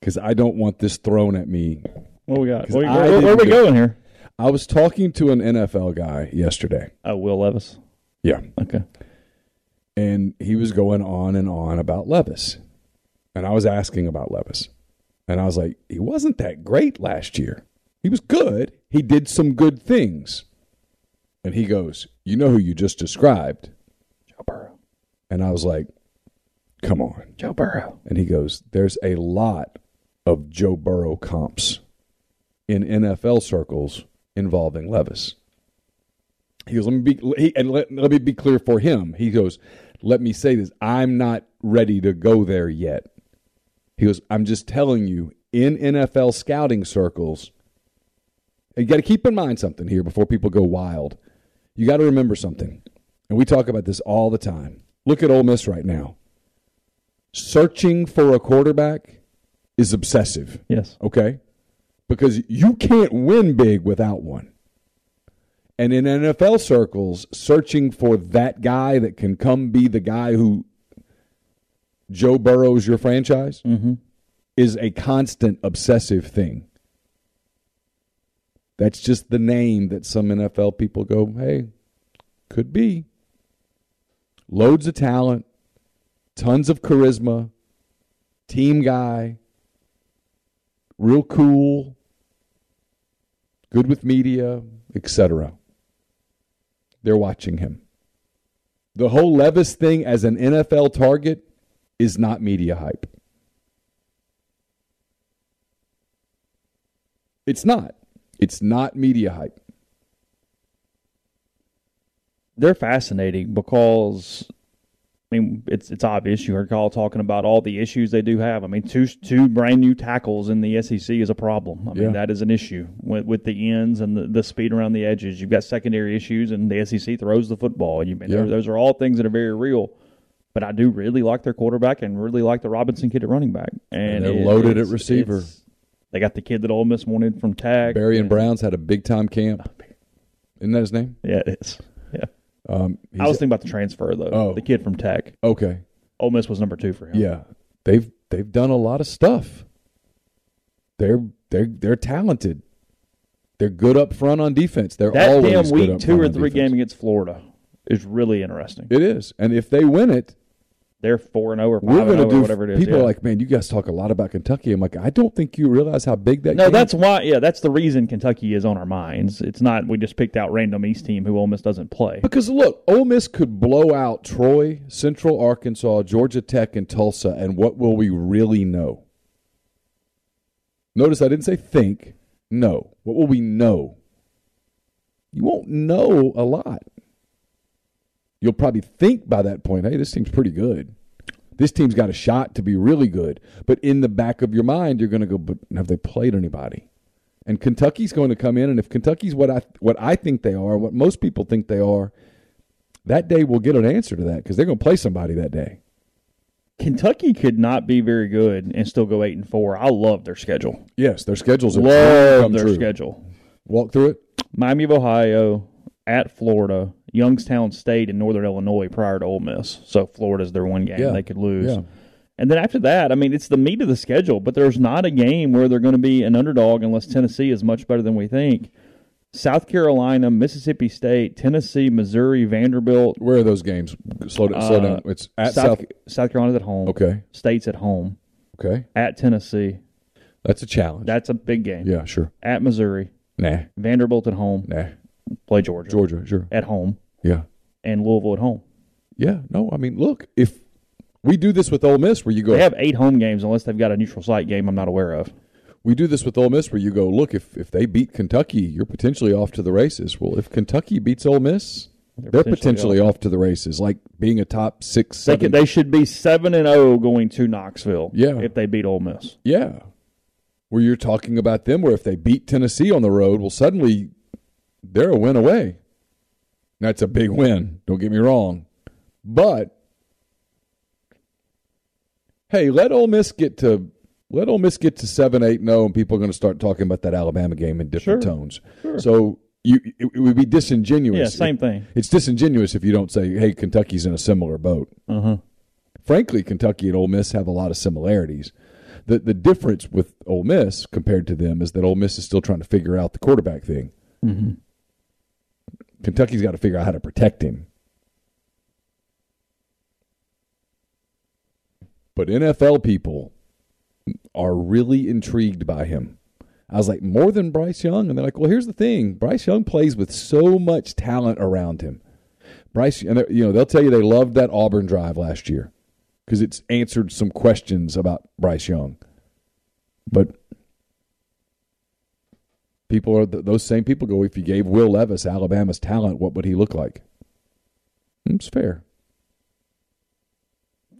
because I don't want this thrown at me.
What we got? Where, where, where are we going here?
I was talking to an NFL guy yesterday.
Oh, Will Levis.
Yeah.
Okay.
And he was going on and on about Levis, and I was asking about Levis, and I was like, he wasn't that great last year. He was good. He did some good things. And he goes, "You know who you just described?" Joe Burrow. And I was like, "Come on,
Joe Burrow."
And he goes, "There's a lot of Joe Burrow comps in NFL circles involving Levis. He goes, let me be, he, and let, let me be clear for him. He goes, let me say this. I'm not ready to go there yet. He goes, I'm just telling you, in NFL scouting circles, you got to keep in mind something here before people go wild. You got to remember something. And we talk about this all the time. Look at Ole Miss right now. Searching for a quarterback is obsessive.
Yes.
Okay? Because you can't win big without one. And in NFL circles, searching for that guy that can come be the guy who Joe Burrow's your franchise mm-hmm. is a constant obsessive thing. That's just the name that some NFL people go, hey, could be. Loads of talent, tons of charisma, team guy, real cool, good with media, etc. They're watching him. The whole Levis thing as an NFL target is not media hype. It's not. It's not media hype.
They're fascinating because I mean, it's it's obvious. You heard Kyle talking about all the issues they do have. I mean, two two brand new tackles in the SEC is a problem. I mean, that is an issue with, with the ends and the, the speed around the edges. You've got secondary issues, and the SEC throws the football. You yeah. those are all things that are very real. But I do really like their quarterback and really like the Robinson kid at running back,
and, and they're it, loaded at receiver.
They got the kid that Ole Miss wanted from Tag.
Barry and, and Browns had a big time camp. Isn't that his name?
Yeah, it is. Um, I was thinking about the transfer though. Oh. the kid from Tech.
Okay.
Ole Miss was number two for him.
Yeah, they've they've done a lot of stuff. They're they're they're talented. They're good up front on defense. They're that always damn week
two or three game against Florida is really interesting.
It is, and if they win it,
they're four and over, going to do whatever it is.
People yeah. are like, man, you guys talk a lot about Kentucky. I'm like, I don't think you realize how big that.
No, that's is. why. Yeah, that's the reason Kentucky is on our minds. It's not we just picked out random East team who Ole Miss doesn't play.
Because look, Ole Miss could blow out Troy, Central Arkansas, Georgia Tech, and Tulsa, and what will we really know? Notice I didn't say think. No, what will we know? You won't know a lot you'll probably think by that point, hey, this seems pretty good this team's got a shot to be really good. But in the back of your mind, you're going to go, but have they played anybody? And Kentucky's going to come in, and if Kentucky's what I what I think they are, what most people think they are, that day we'll get an answer to that because they're going to play somebody that day.
Kentucky could not be very good and still go eight and four. I love their schedule.
Yes, their schedule's
love their
true.
schedule.
Walk through it.
Miami of Ohio, at Florida, Youngstown State in Northern Illinois prior to Ole Miss. So Florida's their one game yeah. they could lose. Yeah. And then after that, I mean, it's the meat of the schedule, but there's not a game where they're going to be an underdog unless Tennessee is much better than we think. South Carolina, Mississippi State, Tennessee, Missouri, Vanderbilt.
Where are those games? Slow down. Slow down. Uh, it's at
South, South, South Carolina's at home.
Okay.
State's at home.
Okay.
At Tennessee.
That's a challenge.
That's a big game.
Yeah, sure.
At Missouri.
Nah.
Vanderbilt at home.
Nah.
Play Georgia.
Georgia, sure.
At home.
Yeah.
And Louisville at home.
Yeah. No, I mean, look, if we do this with Ole Miss, where you go,
they have eight home games unless they've got a neutral site game I'm not aware of.
We do this with Ole Miss, where you go, look, if if they beat Kentucky, you're potentially off to the races. Well, if Kentucky beats Ole Miss, they're, they're potentially, potentially off to the races, like being a top six.
They,
they
should be seven and zero oh going to Knoxville.
Yeah,
if they beat Ole Miss.
Yeah, where you're talking about them, where if they beat Tennessee on the road, well, suddenly they're a win away. That's a big win. Don't get me wrong. But hey, let Ole Miss get to let Ole Miss get to seven, eight, no, and people are going to start talking about that Alabama game in different sure. tones. Sure. So you, it, it, would be disingenuous.
Yeah, same thing.
it's disingenuous if you don't say, "Hey, Kentucky's in a similar boat."
Uh-huh.
Frankly, Kentucky and Ole Miss have a lot of similarities. The the difference with Ole Miss compared to them is that Ole Miss is still trying to figure out the quarterback thing.
Mm-hmm.
Kentucky's got to figure out how to protect him. But NFL people are really intrigued by him. I was like, more than Bryce Young? And they're like, well, here's the thing Bryce Young plays with so much talent around him. Bryce, and you know, they'll tell you they loved that Auburn drive last year because it's answered some questions about Bryce Young. But People are those same people go. If you gave Will Levis Alabama's talent, what would he look like? It's fair.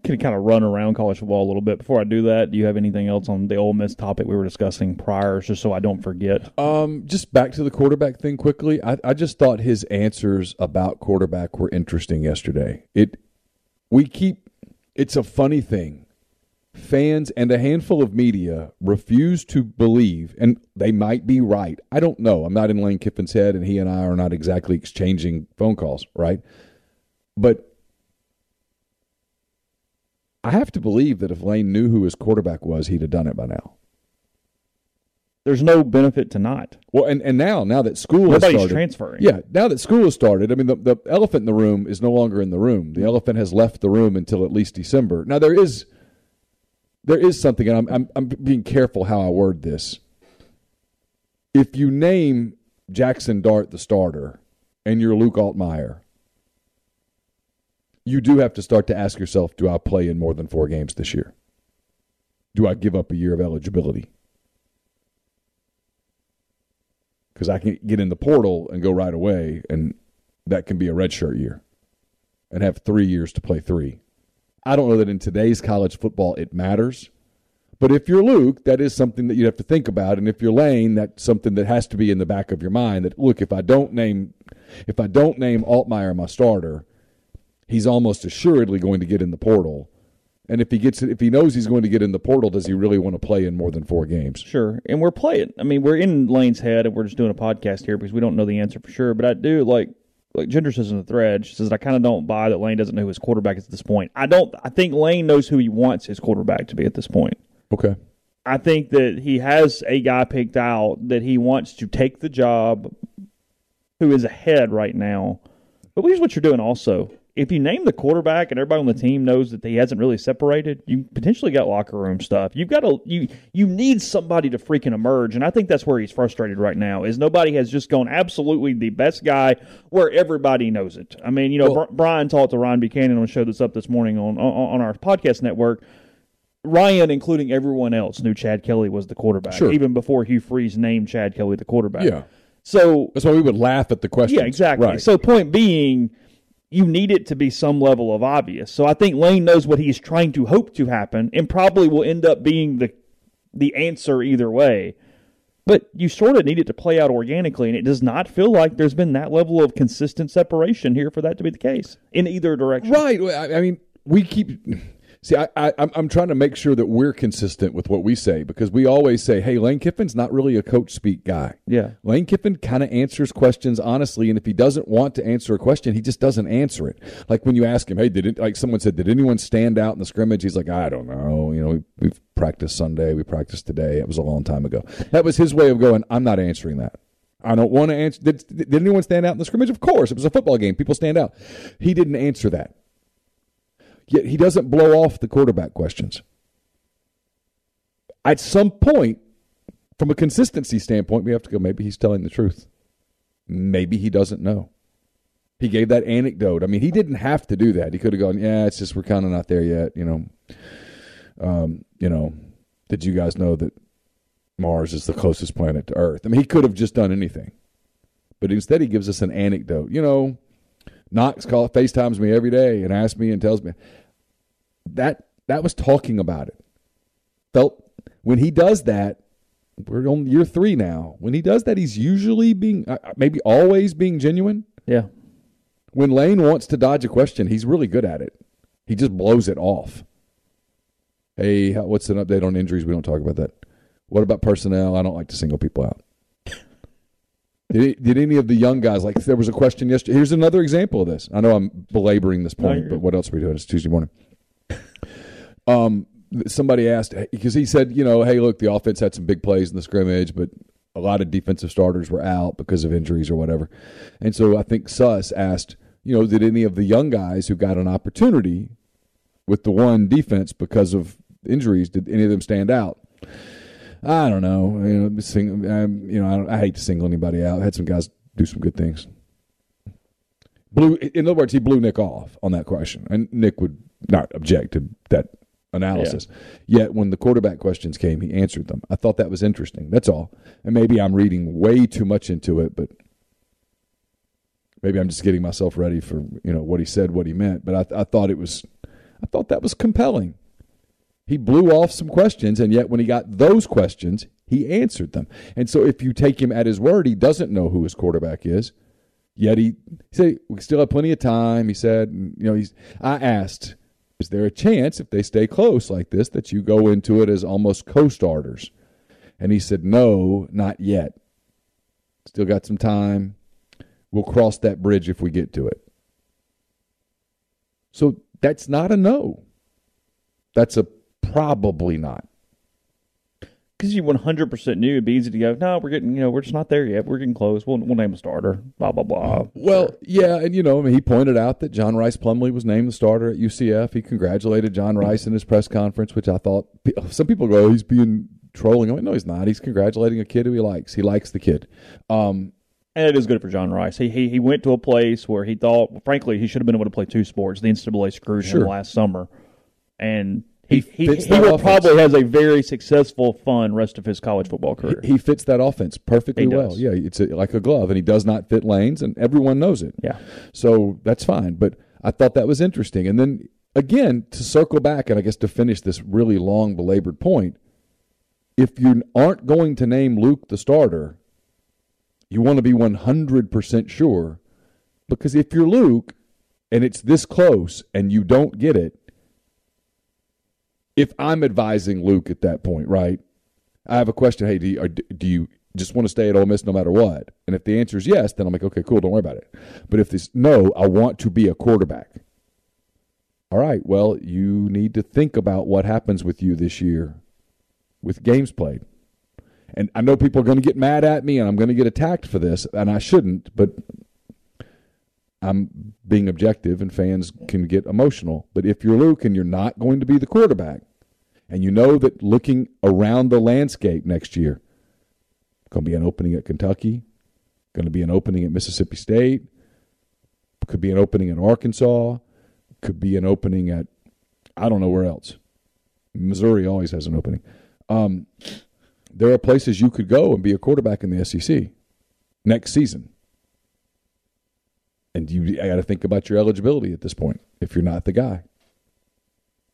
Can kind of run around college football a little bit before I do that. Do you have anything else on the Ole Miss topic we were discussing prior, just so I don't forget?
Um, just back to the quarterback thing quickly. I, I just thought his answers about quarterback were interesting yesterday. It we keep it's a funny thing fans and a handful of media refuse to believe, and they might be right. I don't know. I'm not in Lane Kiffin's head, and he and I are not exactly exchanging phone calls, right? But I have to believe that if Lane knew who his quarterback was, he'd have done it by now.
There's no benefit to not.
Well, and, and now now that school
Nobody's
started,
transferring.
Yeah, now that school has started, I mean, the, the elephant in the room is no longer in the room. The elephant has left the room until at least December. Now, there is – there is something, and I'm, I'm, I'm being careful how I word this. If you name Jackson Dart the starter and you're Luke Altmeyer, you do have to start to ask yourself do I play in more than four games this year? Do I give up a year of eligibility? Because I can get in the portal and go right away, and that can be a redshirt year and have three years to play three. I don't know that in today's college football it matters. But if you're Luke, that is something that you have to think about. And if you're Lane, that's something that has to be in the back of your mind that look, if I don't name if I don't name Altmeyer my starter, he's almost assuredly going to get in the portal. And if he gets if he knows he's going to get in the portal, does he really want to play in more than four games?
Sure. And we're playing. I mean, we're in Lane's head and we're just doing a podcast here because we don't know the answer for sure. But I do like like Ginger says in the thread, she says, I kind of don't buy that Lane doesn't know who his quarterback is at this point. I don't, I think Lane knows who he wants his quarterback to be at this point.
Okay.
I think that he has a guy picked out that he wants to take the job who is ahead right now. But here's what you're doing also if you name the quarterback and everybody on the team knows that he hasn't really separated, you potentially got locker room stuff. You've got to you you need somebody to freaking emerge, and I think that's where he's frustrated right now. Is nobody has just gone absolutely the best guy where everybody knows it. I mean, you know, well, Br- Brian talked to Ryan Buchanan on show this up this morning on, on on our podcast network. Ryan, including everyone else, knew Chad Kelly was the quarterback sure. even before Hugh Freeze named Chad Kelly the quarterback.
Yeah. So that's why we would laugh at the question.
Yeah, exactly. Right. So point being you need it to be some level of obvious. So I think Lane knows what he's trying to hope to happen and probably will end up being the the answer either way. But you sort of need it to play out organically, and it does not feel like there's been that level of consistent separation here for that to be the case in either direction.
Right. I mean, we keep See, I, I, am trying to make sure that we're consistent with what we say because we always say, hey, Lane Kiffin's not really a coach speak guy.
Yeah.
Lane Kiffin kind of answers questions honestly. And if he doesn't want to answer a question, he just doesn't answer it. Like when you ask him, hey, did it, like someone said, did anyone stand out in the scrimmage? He's like, I don't know. You know, we, we've practiced Sunday, we practiced today. It was a long time ago. That was his way of going, I'm not answering that. I don't want to answer. Did, did anyone stand out in the scrimmage? Of course. It was a football game. People stand out. He didn't answer that. Yet he doesn't blow off the quarterback questions. At some point, from a consistency standpoint, we have to go, maybe he's telling the truth. Maybe he doesn't know. He gave that anecdote. I mean, he didn't have to do that. He could have gone, yeah, it's just we're kind of not there yet. You know, um, you know, did you guys know that Mars is the closest planet to Earth? I mean, he could have just done anything. But instead, he gives us an anecdote. You know, Knox call FaceTimes me every day and asks me and tells me that that was talking about it. Felt when he does that, we're on year three now. When he does that, he's usually being uh, uh, maybe always being genuine.
Yeah.
When Lane wants to dodge a question, he's really good at it. He just blows it off. Hey, what's an update on injuries? We don't talk about that. What about personnel? I don't like to single people out. Did, did any of the young guys like there was a question yesterday? Here's another example of this. I know I'm belaboring this point, but what else are we doing? It's Tuesday morning. Um, somebody asked because he said, you know, hey, look, the offense had some big plays in the scrimmage, but a lot of defensive starters were out because of injuries or whatever. And so I think Suss asked, you know, did any of the young guys who got an opportunity with the one defense because of injuries, did any of them stand out? I don't know. You know, sing, um, you know I, I, hate to single anybody out. I had some guys do some good things. Blue, in other words, he blew Nick off on that question, and Nick would not object to that analysis. Yeah. Yet when the quarterback questions came, he answered them. I thought that was interesting. That's all. And maybe I'm reading way too much into it, but maybe I'm just getting myself ready for you know what he said, what he meant. But I, I thought it was, I thought that was compelling. He blew off some questions, and yet when he got those questions, he answered them. And so if you take him at his word, he doesn't know who his quarterback is. Yet he, he said, We still have plenty of time. He said, You know, he's, I asked, Is there a chance if they stay close like this that you go into it as almost co starters? And he said, No, not yet. Still got some time. We'll cross that bridge if we get to it. So that's not a no. That's a Probably not.
Because you 100% knew it'd be easy to go, no, we're getting, you know, we're just not there yet. We're getting close. We'll, we'll name a starter, blah, blah, blah.
Well, sure. yeah. And, you know, I mean, he pointed out that John Rhys Plumlee was named the starter at UCF. He congratulated John Rhys in his press conference, which I thought [laughs] some people go, oh, he's being trolling. I mean, no, he's not. He's congratulating a kid who he likes. He likes the kid. Um,
and it is good for John Rhys. He, he he went to a place where he thought, frankly, he should have been able to play two sports. The NCAA screwed sure. him last summer, and he he, fits he, he will probably has a very successful, fun rest of his college football career.
He, he fits that offense perfectly well. Yeah, it's a, like a glove, and he does not fit lanes, and everyone knows it.
Yeah,
so that's fine. But I thought that was interesting, and then again to circle back and I guess to finish this really long belabored point. If you aren't going to name Luke the starter, you want to be 100% sure because if you're Luke and it's this close and you don't get it, if I'm advising Luke at that point, right? I have a question. Hey, do you, do you just want to stay at Ole Miss no matter what? And if the answer is yes, then I'm like, okay, cool, don't worry about it. But if this no, I want to be a quarterback. All right, well, you need to think about what happens with you this year with games played. And I know people are going to get mad at me and I'm going to get attacked for this, and I shouldn't, but I'm being objective, and fans can get emotional. But if you're Luke and you're not going to be the quarterback, and you know that looking around the landscape next year, going to be an opening at Kentucky, going to be an opening at Mississippi State, could be an opening in Arkansas, could be an opening at I don't know where else. Missouri always has an opening. Um, there are places you could go and be a quarterback in the SEC next season and you I got to think about your eligibility at this point if you're not the guy.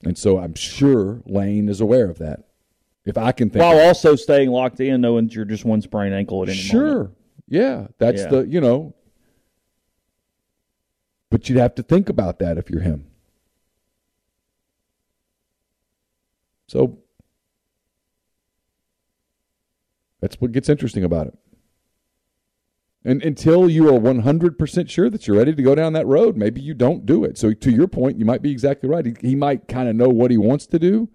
And so I'm sure Lane is aware of that. If I can think
while also it. staying locked in, knowing you're just one sprained ankle at any sure. Moment.
Yeah, that's yeah. the you know. But you'd have to think about that if you're him. So that's what gets interesting about it. And until you are 100% sure that you're ready to go down that road, maybe you don't do it. So, to your point, you might be exactly right. He, he might kind of know what he wants to do.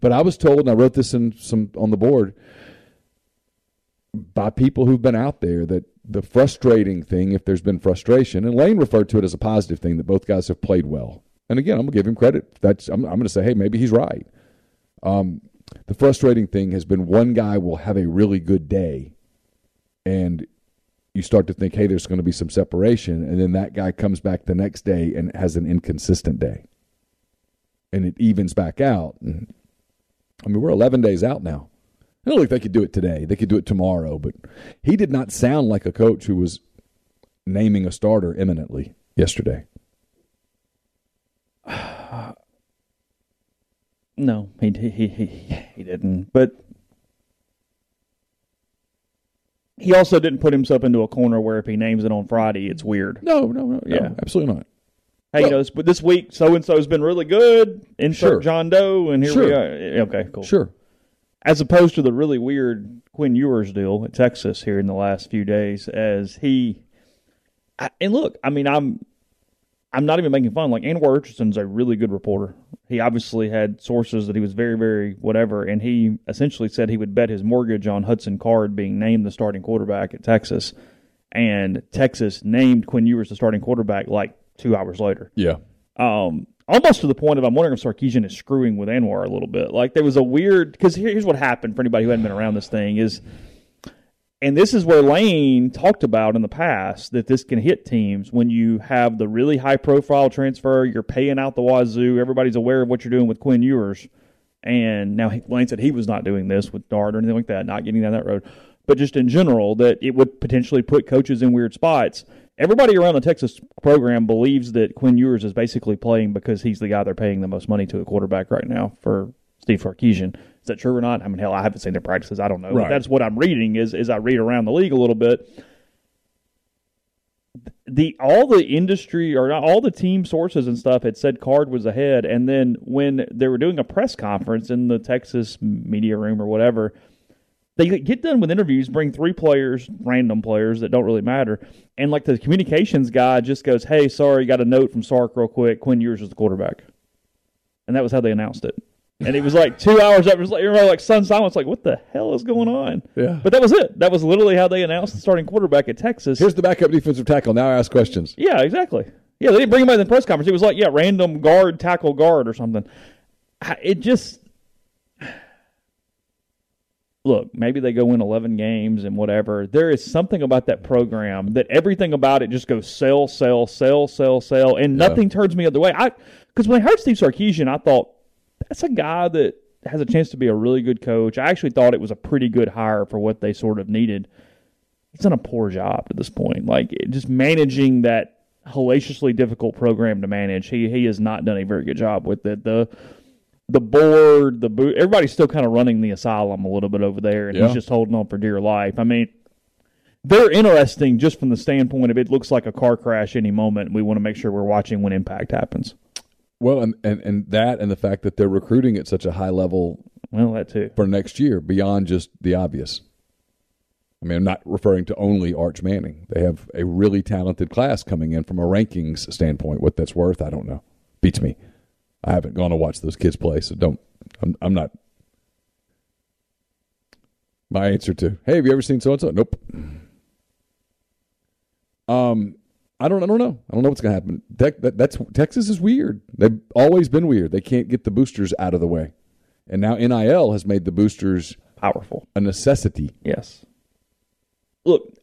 But I was told, and I wrote this in some on the board by people who've been out there that the frustrating thing, if there's been frustration, and Lane referred to it as a positive thing that both guys have played well. And again, I'm gonna give him credit. That's I'm, I'm gonna say, hey, maybe he's right. Um, the frustrating thing has been one guy will have a really good day, and you start to think, hey, there's going to be some separation. And then that guy comes back the next day and has an inconsistent day. And it evens back out. I mean, we're 11 days out now. I don't think they could do it today. They could do it tomorrow. But he did not sound like a coach who was naming a starter imminently yesterday. [sighs]
No, he he he he didn't. But He also didn't put himself into a corner where if he names it on Friday, it's weird.
No, no, no, yeah, no, absolutely not.
Hey, well, you know, but this week so and so's been really good. Insert sure. John Doe, and here sure. we are. Okay, cool.
Sure.
As opposed to the really weird Quinn Ewers deal at Texas here in the last few days, as he I, and look, I mean, I'm I'm not even making fun. Like Anwar Richardson's a really good reporter. He obviously had sources that he was very, very whatever, and he essentially said he would bet his mortgage on Hudson Card being named the starting quarterback at Texas, and Texas named Quinn Ewers the starting quarterback like two hours later.
Yeah.
Um, almost to the point of I'm wondering if Sarkisian is screwing with Anwar a little bit. Like there was a weird because here's what happened for anybody who hadn't been around this thing is and this is where Lane talked about in the past that this can hit teams when you have the really high profile transfer, you're paying out the wazoo, everybody's aware of what you're doing with Quinn Ewers. And now Lane said he was not doing this with Dart or anything like that, not getting down that road. But just in general, that it would potentially put coaches in weird spots. Everybody around the Texas program believes that Quinn Ewers is basically playing because he's the guy they're paying the most money to a quarterback right now for Steve Sarkisian. Is that true or not? I mean, hell, I haven't seen their practices. I don't know. Right. that's what I'm reading. Is is I read around the league a little bit. The all the industry or not all the team sources and stuff had said Card was ahead, and then when they were doing a press conference in the Texas media room or whatever, they get done with interviews, bring three players, random players that don't really matter, and like the communications guy just goes, "Hey, sorry, got a note from Sark real quick. Quinn Ewers is the quarterback," and that was how they announced it and it was like two hours up. It was like like sun silence, like what the hell is going on? Yeah. But that was it. That was literally how they announced the starting quarterback at Texas.
Here's the backup defensive tackle. Now I ask questions.
Yeah, exactly. Yeah, they didn't bring him by the press conference. It was like yeah, random guard tackle guard or something. It just look, maybe they go win 11 games and whatever. There is something about that program that everything about it just goes sell, sell, sell, sell, sell, and nothing turns me the other way. I because when I heard Steve Sarkisian, I thought that's a guy that has a chance to be a really good coach. I actually thought it was a pretty good hire for what they sort of needed. He's done a poor job at this point. Like just managing that hellaciously difficult program to manage. He he has not done a very good job with it. The the board, the boot, everybody's still kind of running the asylum a little bit over there, and yeah. he's just holding on for dear life. I mean, they're interesting just from the standpoint of it looks like a car crash any moment. We want to make sure we're watching when impact happens.
Well, and, and, and that and the fact that they're recruiting at such a high level Well, that too. for next year beyond just the obvious. I mean, I'm not referring to only Arch Manning. They have a really talented class coming in from a rankings standpoint. What that's worth, I don't know. Beats me. I haven't gone to watch those kids play, so don't. I'm, I'm not. My answer to, hey, have you ever seen so and so? Nope. Um, I don't I don't know. I don't know what's going to happen. that, that's Texas is weird. They've always been weird. They can't get the boosters out of the way. And now NIL has made the boosters
powerful.
A necessity.
Yes. Look,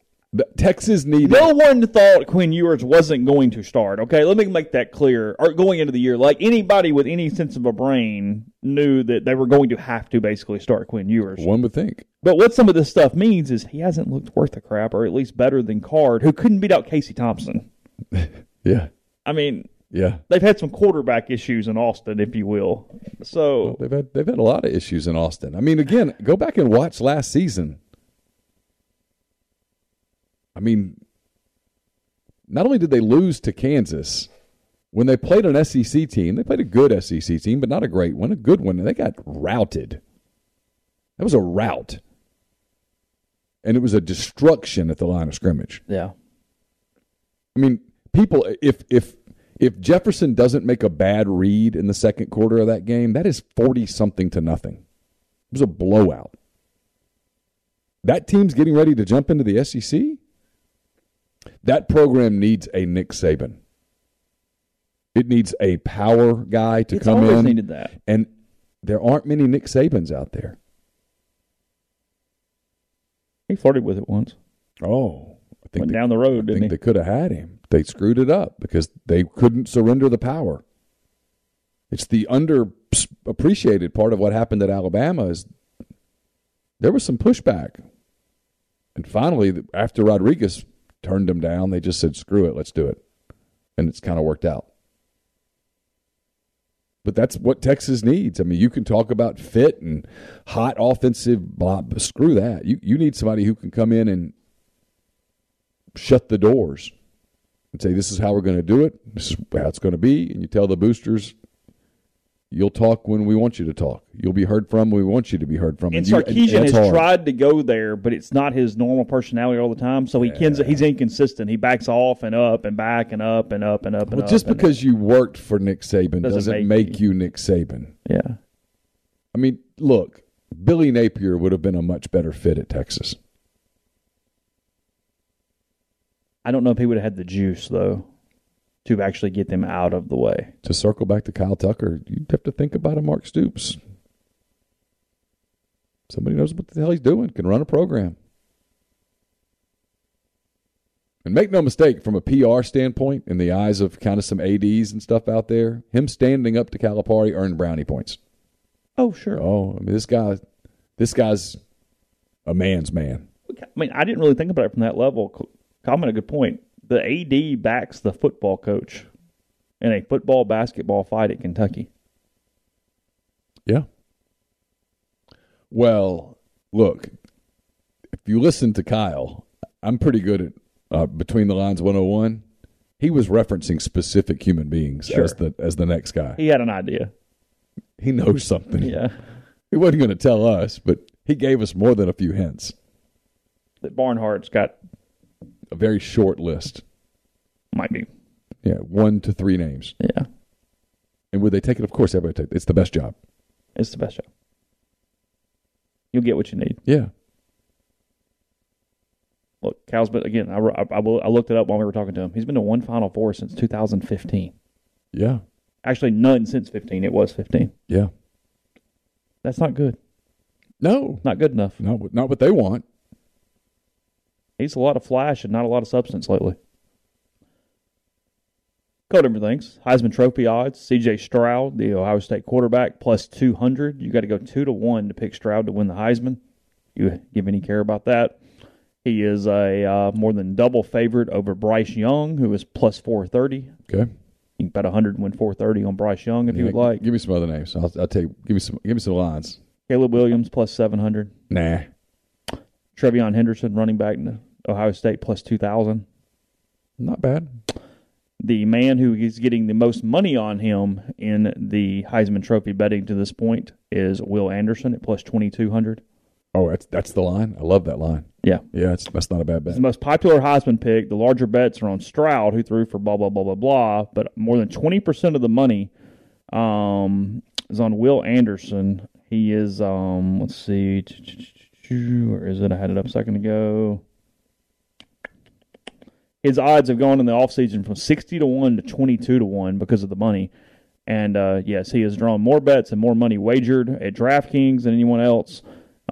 Texas needed.
No one thought Quinn Ewers wasn't going to start. Okay, let me make that clear. Or going into the year, like anybody with any sense of a brain knew that they were going to have to basically start Quinn Ewers.
One would think.
But what some of this stuff means is he hasn't looked worth a crap, or at least better than Card, who couldn't beat out Casey Thompson.
[laughs] yeah.
I mean,
yeah,
they've had some quarterback issues in Austin, if you will. So well,
they've had they've had a lot of issues in Austin. I mean, again, go back and watch last season. I mean, not only did they lose to Kansas, when they played an SEC team, they played a good SEC team, but not a great one, a good one, and they got routed. That was a rout. And it was a destruction at the line of scrimmage.
Yeah.
I mean, people if if if Jefferson doesn't make a bad read in the second quarter of that game, that is 40 something to nothing. It was a blowout. That team's getting ready to jump into the SEC? That program needs a Nick Saban. It needs a power guy to it's come always in.
Needed that,
and there aren't many Nick Sabans out there.
He flirted with it once.
Oh,
I think went they, down the road. I think he?
they could have had him. They screwed it up because they couldn't surrender the power. It's the underappreciated part of what happened at Alabama is there was some pushback, and finally, after Rodriguez turned them down. They just said, screw it, let's do it. And it's kind of worked out. But that's what Texas needs. I mean, you can talk about fit and hot offensive blah, screw that. You you need somebody who can come in and shut the doors and say, This is how we're going to do it, this is how it's going to be, and you tell the boosters You'll talk when we want you to talk. You'll be heard from when we want you to be heard from.
And, and Sarkisian you, and has hard. tried to go there, but it's not his normal personality all the time. So he yeah. can, he's inconsistent. He backs off and up and back and up and up and up. Well,
just because you worked for Nick Saban doesn't, doesn't make, make you. you Nick Saban.
Yeah.
I mean, look, Billy Napier would have been a much better fit at Texas.
I don't know if he would have had the juice though to actually get them out of the way.
To circle back to Kyle Tucker, you'd have to think about a Mark Stoops. Somebody knows what the hell he's doing, can run a program. And make no mistake, from a PR standpoint, in the eyes of kind of some ADs and stuff out there, him standing up to Calipari earned brownie points.
Oh, sure.
Oh, I mean, this guy, this guy's a man's man.
I mean, I didn't really think about it from that level. Comment a good point. The AD backs the football coach in a football basketball fight at Kentucky.
Yeah. Well, look, if you listen to Kyle, I'm pretty good at uh, between the lines 101. He was referencing specific human beings sure. as the as the next guy.
He had an idea.
He knows something.
Yeah.
He wasn't going to tell us, but he gave us more than a few hints.
That Barnhart's got
a very short list.
Might be.
Yeah, one to three names.
Yeah.
And would they take it? Of course, everybody take it. It's the best job.
It's the best job. You'll get what you need.
Yeah.
Look, Cal's been again. I, I, I, will, I looked it up while we were talking to him. He's been to one Final Four since 2015.
Yeah.
Actually, none since 15. It was 15.
Yeah.
That's not good.
No,
not good enough.
No, not what they want.
He's a lot of flash and not a lot of substance lately. Couple different things. Heisman Trophy odds. C.J. Stroud, the Ohio State quarterback, plus 200. You got to go 2 to 1 to pick Stroud to win the Heisman. You give any care about that. He is a uh, more than double favorite over Bryce Young, who is plus 430.
Okay.
You can bet 100 and win 430 on Bryce Young if yeah, you would like.
Give me some other names. I'll, I'll take. Give me some. Give me some lines.
Caleb Williams plus 700.
Nah.
TreVeyon Henderson, running back, Ohio State plus 2,000.
Not bad.
The man who is getting the most money on him in the Heisman Trophy betting to this point is Will Anderson at plus 2,200.
Oh, that's that's the line. I love that line.
Yeah,
yeah, that's that's not a bad bet. It's
the most popular Heisman pick. The larger bets are on Stroud, who threw for blah blah blah blah blah. But more than twenty percent of the money um, is on Will Anderson. He is um, let's see, [tsk] where is it? I had it up a second ago his odds have gone in the offseason from 60 to 1 to 22 to 1 because of the money. And uh, yes, he has drawn more bets and more money wagered at DraftKings than anyone else.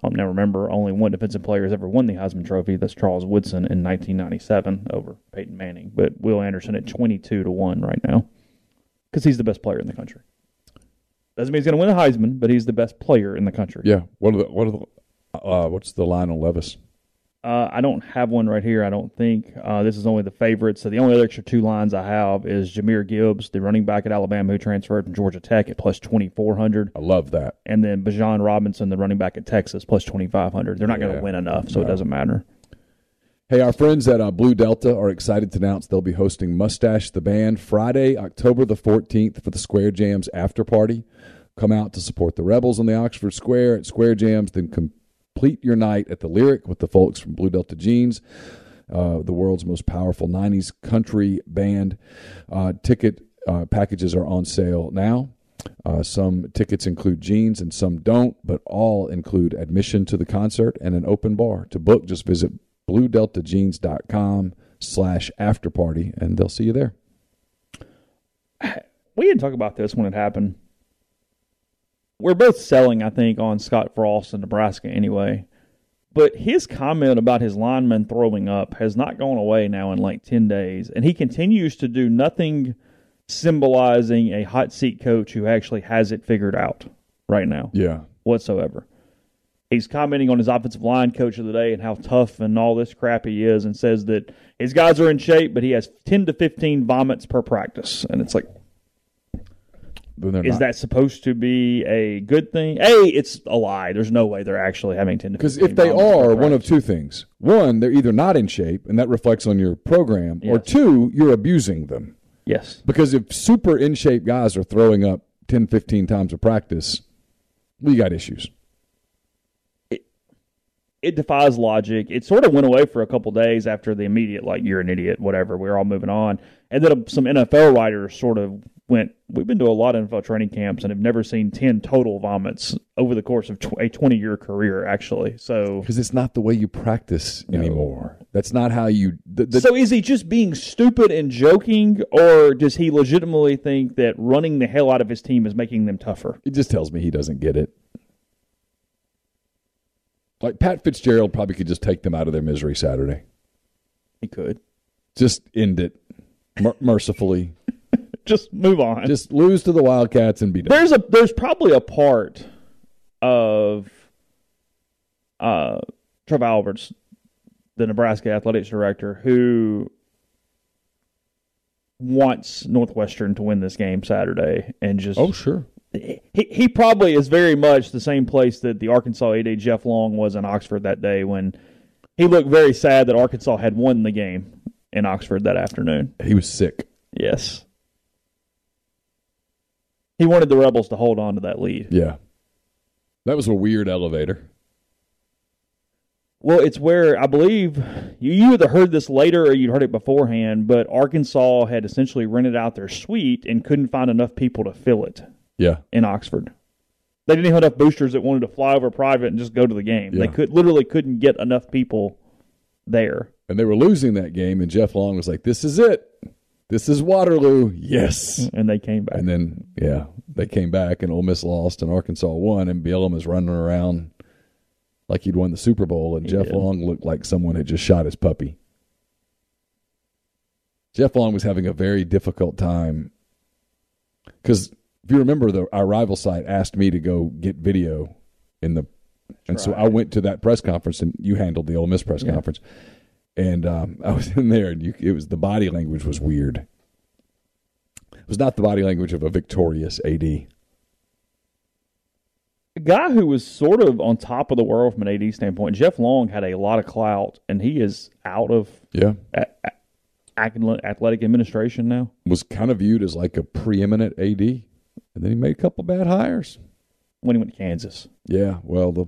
now remember, only one defensive player has ever won the Heisman Trophy. That's Charles Woodson in 1997 over Peyton Manning. But Will Anderson at 22 to 1 right now because he's the best player in the country. Doesn't mean he's going to win the Heisman, but he's the best player in the country.
Yeah. What are the, what are the, uh, what's the line on Levis?
Uh, I don't have one right here. I don't think uh, this is only the favorite. So the only other extra two lines I have is Jahmyr Gibbs, the running back at Alabama who transferred from Georgia Tech at plus twenty four hundred. I
love that.
And then Bijan Robinson, the running back at Texas, plus twenty five hundred. They're not yeah. going to win enough, so no. it doesn't matter.
Hey, our friends at uh, Blue Delta are excited to announce they'll be hosting Mustache the Band Friday, October the 14th for the Square Jams after party. Come out to support the Rebels on the Oxford Square at Square Jams, then com- complete your night at the Lyric with the folks from Blue Delta Jeans. Uh, the world's most powerful 90s country band. Uh, ticket uh, packages are on sale now. Uh, some tickets include jeans and some don't, but all include admission to the concert and an open bar. To book, just visit bluedeltajeans.com slash afterparty, and they'll see you there.
We didn't talk about this when it happened we're both selling, I think, on Scott Frost in Nebraska anyway. But his comment about his lineman throwing up has not gone away now in like 10 days. And he continues to do nothing symbolizing a hot seat coach who actually has it figured out right now.
Yeah.
Whatsoever. He's commenting on his offensive line coach of the day and how tough and all this crap he is and says that his guys are in shape, but he has 10 to 15 vomits per practice. And it's like, then they're is not. that supposed to be a good thing? A, it's a lie. There's no way they're actually having ten.
Because if they are, one of two things: one, they're either not in shape, and that reflects on your program, yes. or two, you're abusing them.
Yes.
Because if super in shape guys are throwing up 10, 15 times a practice, we got issues
it defies logic. It sort of went away for a couple days after the immediate, like, you're an idiot, whatever, we're all moving on. And then some NFL writers sort of went, We've been to a lot of NFL training camps and have never seen 10 total vomits over the course of tw- a 20 year career, actually. So, because
it's not the way you practice anymore. That's not how you. The, the,
so, is he just being stupid and joking, or does he legitimately think that running the hell out of his team is making them tougher?
It just tells me he doesn't get it. Like Pat Fitzgerald probably could just take them out of their misery Saturday.
He could.
Just end it mercifully
just move on.
Just lose to the Wildcats and be done.
There's a there's probably a part of uh, Trev Alberts, the Nebraska athletics director, who wants Northwestern to win this game Saturday and just
oh sure
he, he probably is very much the same place that the Arkansas AD Jeff Long was in Oxford that day when he looked very sad that Arkansas had won the game in Oxford that afternoon.
He was sick.
Yes he wanted the Rebels to hold on to that lead.
Yeah. That was a weird elevator.
Well, it's where I believe you, you either heard this later or you'd heard it beforehand, but Arkansas had essentially rented out their suite and couldn't find enough people to fill it.
Yeah.
In Oxford. They didn't have enough boosters that wanted to fly over private and just go to the game. Yeah. They could literally couldn't get enough people there.
And they were losing that game, and Jeff Long was like, This is it this is Waterloo. Yes.
And they came back.
And then, yeah, they came back and Ole Miss lost and Arkansas won and Bielema is running around like he'd won the Super Bowl and he Jeff did. Long looked like someone had just shot his puppy. Jeff Long was having a very difficult time because if you remember, the, our rival site asked me to go get video in the, That's and right. so I went to that press conference and you handled the Ole Miss press yeah. conference and um, [laughs] I was in there, and you, it was the body language was weird. It was not the body language of a victorious AD.
A guy who was sort of on top of the world from an AD standpoint, Jeff Long had a lot of clout, and he is out of
yeah a,
athletic administration now.
Was kind of viewed as like a preeminent AD, and then he made a couple bad hires
when he went to Kansas.
Yeah, well the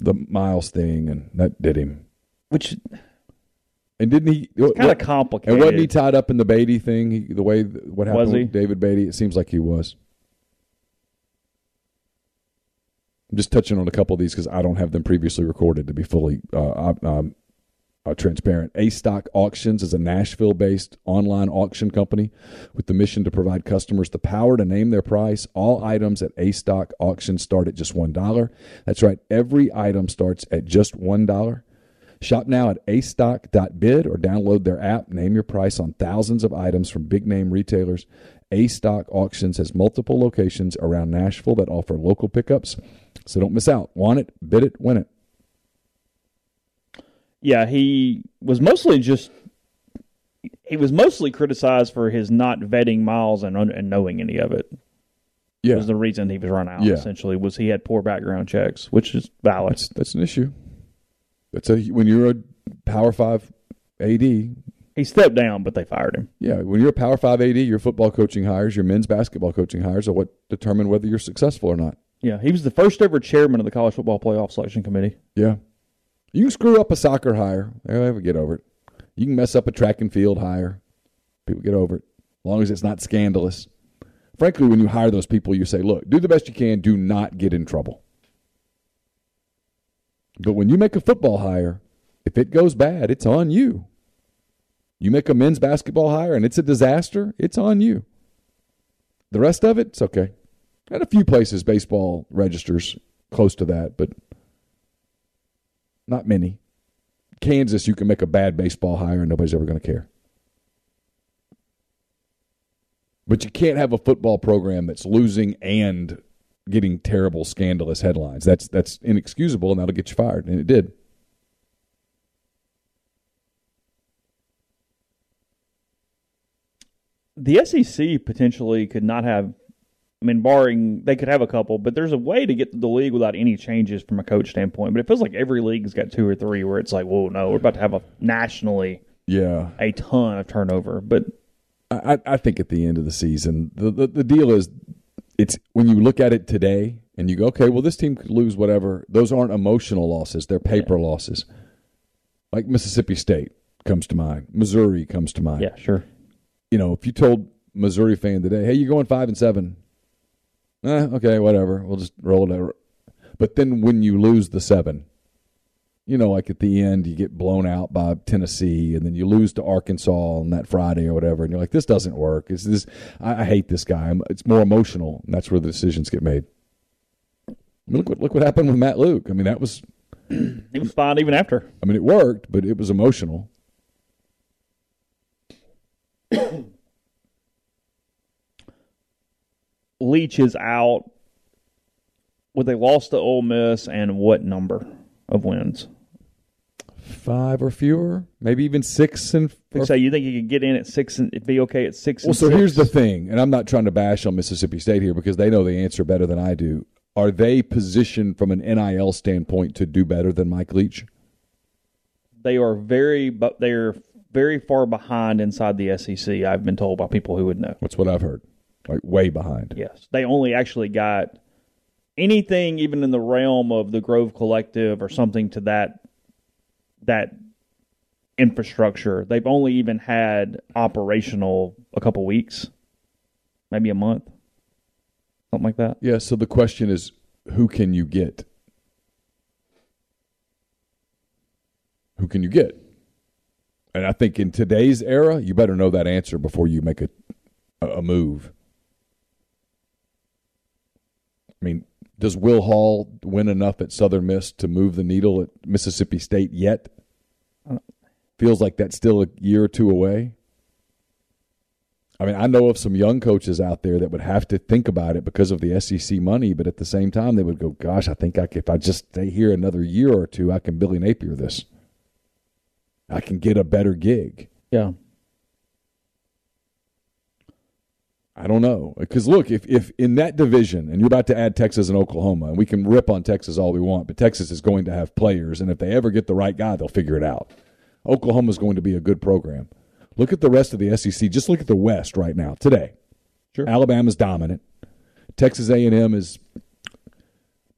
the Miles thing and that did him.
Which
and didn't he? It's
kind of complicated. And
wasn't he tied up in the Beaty thing? He, the way what happened with David Beaty? It seems like he was. I'm just touching on a couple of these because I don't have them previously recorded to be fully uh, um, uh, transparent. A Stock Auctions is a Nashville based online auction company with the mission to provide customers the power to name their price. All items at A Stock Auctions start at just $1. That's right, every item starts at just $1. Shop now at astock.bid or download their app. Name your price on thousands of items from big name retailers. A-Stock Auctions has multiple locations around Nashville that offer local pickups. So don't miss out. Want it, bid it, win it.
Yeah, he was mostly just he was mostly criticized for his not vetting miles and and knowing any of it. Yeah. Was the reason he was run out yeah. essentially was he had poor background checks, which is valid.
That's, that's an issue. That's a when you're a Power Five AD.
He stepped down, but they fired him.
Yeah, when you're a Power Five AD, your football coaching hires, your men's basketball coaching hires are what determine whether you're successful or not.
Yeah, he was the first ever chairman of the college football playoff selection committee.
Yeah, you can screw up a soccer hire, they eh, ever eh, get over it. You can mess up a track and field hire, people get over it, as long as it's not scandalous. Frankly, when you hire those people, you say, "Look, do the best you can. Do not get in trouble." But when you make a football hire, if it goes bad, it's on you. You make a men's basketball hire and it's a disaster, it's on you. The rest of it, it's okay. At a few places, baseball registers close to that, but not many. Kansas, you can make a bad baseball hire and nobody's ever going to care. But you can't have a football program that's losing and getting terrible, scandalous headlines. That's that's inexcusable, and that'll get you fired. And it did.
The SEC potentially could not have. I mean, barring they could have a couple, but there's a way to get the league without any changes from a coach standpoint. But it feels like every league's got two or three where it's like, whoa, no, we're about to have a nationally,
yeah,
a ton of turnover. But
I, I think at the end of the season, the, the, the deal is it's when you look at it today and you go, okay, well, this team could lose whatever. Those aren't emotional losses; they're paper yeah. losses. Like Mississippi State comes to mind, Missouri comes to mind.
Yeah, sure.
You know, if you told Missouri fan today, hey, you're going five and seven. Eh, okay, whatever. We'll just roll it out. But then when you lose the seven, you know, like at the end, you get blown out by Tennessee, and then you lose to Arkansas on that Friday or whatever, and you're like, "This doesn't work." Is this. I, I hate this guy. I'm, it's more emotional, and that's where the decisions get made. I mean, look what look what happened with Matt Luke. I mean, that was [clears throat]
he was fine even after.
I mean, it worked, but it was emotional. [clears throat]
Leach is out with a loss to Ole Miss and what number of wins?
five or fewer, maybe even six and.
Or, so you think you could get in at six and be okay at six?
Well, so six? here's the thing, and I'm not trying to bash on Mississippi State here because they know the answer better than I do. Are they positioned from an NIL standpoint to do better than Mike Leach?
They are very, but they are very far behind inside the SEC. I've been told by people who would know.
That's what I've heard. Like way behind.
Yes, they only actually got anything even in the realm of the Grove Collective or something to that that infrastructure. They've only even had operational a couple weeks, maybe a month, something like that.
Yeah. So the question is, who can you get? Who can you get? And I think in today's era, you better know that answer before you make a a move. I mean, does Will Hall win enough at Southern Miss to move the needle at Mississippi State yet? Feels like that's still a year or two away. I mean, I know of some young coaches out there that would have to think about it because of the SEC money, but at the same time, they would go, "Gosh, I think I could, if I just stay here another year or two, I can Billy Napier this. I can get a better gig."
Yeah.
I don't know. Because look, if, if in that division, and you're about to add Texas and Oklahoma, and we can rip on Texas all we want, but Texas is going to have players, and if they ever get the right guy, they'll figure it out. Oklahoma's going to be a good program. Look at the rest of the SEC. Just look at the West right now, today. Sure. Alabama's dominant. Texas A&M is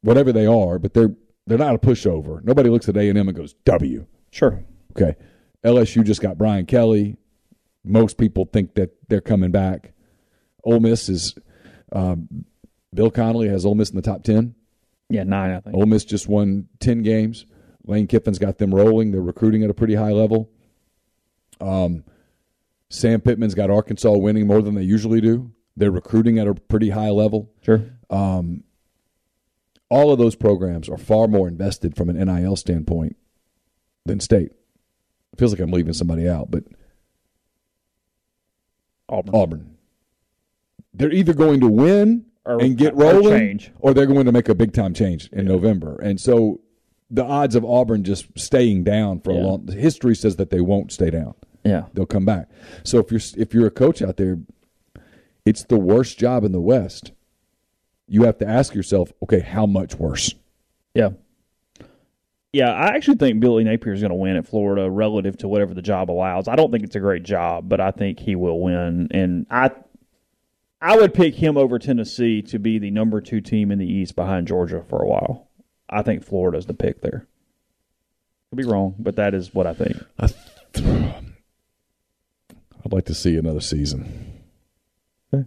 whatever they are, but they're they're not a pushover. Nobody looks at A&M and goes, "W."
Sure.
Okay. LSU just got Brian Kelly. Most people think that they're coming back. Ole Miss is um, Bill Connolly has Ole Miss in the top ten.
Yeah, nine. I think
Ole Miss just won ten games. Lane Kiffin's got them rolling. They're recruiting at a pretty high level. Um, Sam Pittman's got Arkansas winning more than they usually do. They're recruiting at a pretty high level.
Sure. Um,
all of those programs are far more invested from an NIL standpoint than state. It feels like I'm leaving somebody out, but
Auburn.
Auburn they're either going to win or, and get rolling, or, or, they're going to make a big time change in yeah. November. And so the odds of Auburn just staying down for yeah. a long history says that they won't stay down.
Yeah,
they'll come back. So if you're if you're a coach out there, it's the worst job in the West. You have to ask yourself, okay, how much worse?
Yeah. Yeah, I actually think Billy Napier is going to win at Florida relative to whatever the job allows. I don't think it's a great job, but I think he will win. And I I would pick him over Tennessee to be the number two team in the East behind Georgia for a while. I think Florida's the pick there. Could be wrong, but that is what I think. I
would like to see another season. Okay.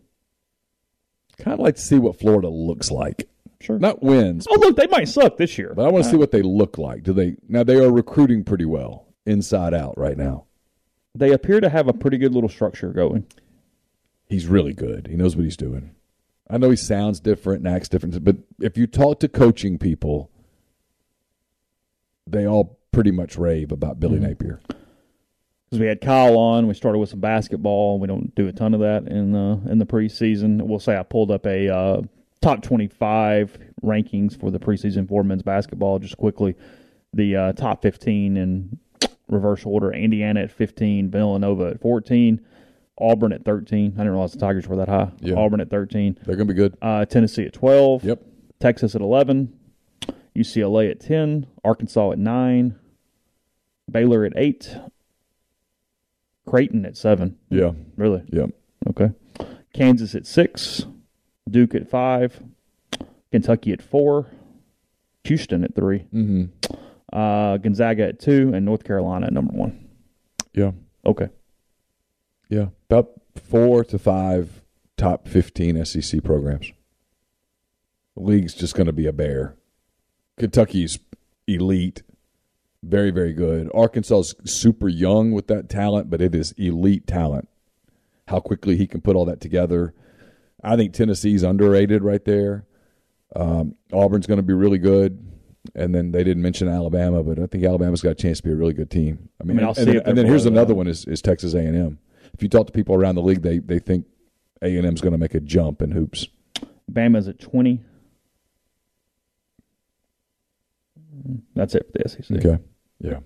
Kind of like to see what Florida looks like.
Sure.
Not wins.
Oh, look, they might suck this year.
But I want to see what they look like. Do they now? They are recruiting pretty well inside out right now.
They appear to have a pretty good little structure going
he's really good. He knows what he's doing. I know he sounds different and acts different, but if you talk to coaching people, they all pretty much rave about Billy mm-hmm. Napier.
Because we had Kyle on, we started with some basketball. We don't do a ton of that in the in the preseason. We'll say I pulled up a uh, top twenty five rankings for the preseason for men's basketball just quickly. The uh, top fifteen in reverse order: Indiana at fifteen, Villanova at fourteen. Auburn at 13. I didn't realize the Tigers were that high. Yeah. Auburn at 13.
They're going to be good.
Uh, Tennessee at 12.
Yep.
Texas at 11. UCLA at 10. Arkansas at 9. Baylor at 8. Creighton at 7.
Yeah.
Really?
Yeah.
Okay. Kansas at 6. Duke at 5. Kentucky at 4. Houston at 3.
Mm-hmm. Uh,
Gonzaga at 2. And North Carolina at number 1.
Yeah.
Okay.
Top four to five top 15 SEC programs. The league's just going to be a bear. Kentucky's elite, very, very good. Arkansas's super young with that talent, but it is elite talent. How quickly he can put all that together. I think Tennessee's underrated right there. Um, Auburn's going to be really good. And then they didn't mention Alabama, but I think Alabama's got a chance to be a really good team. I mean, I mean and, and, and then here's another one is, is Texas A&M if you talk to people around the league, they they think A and M's going to make a jump in hoops.
Bama's at twenty. That's it for the SEC.
Okay. Yeah.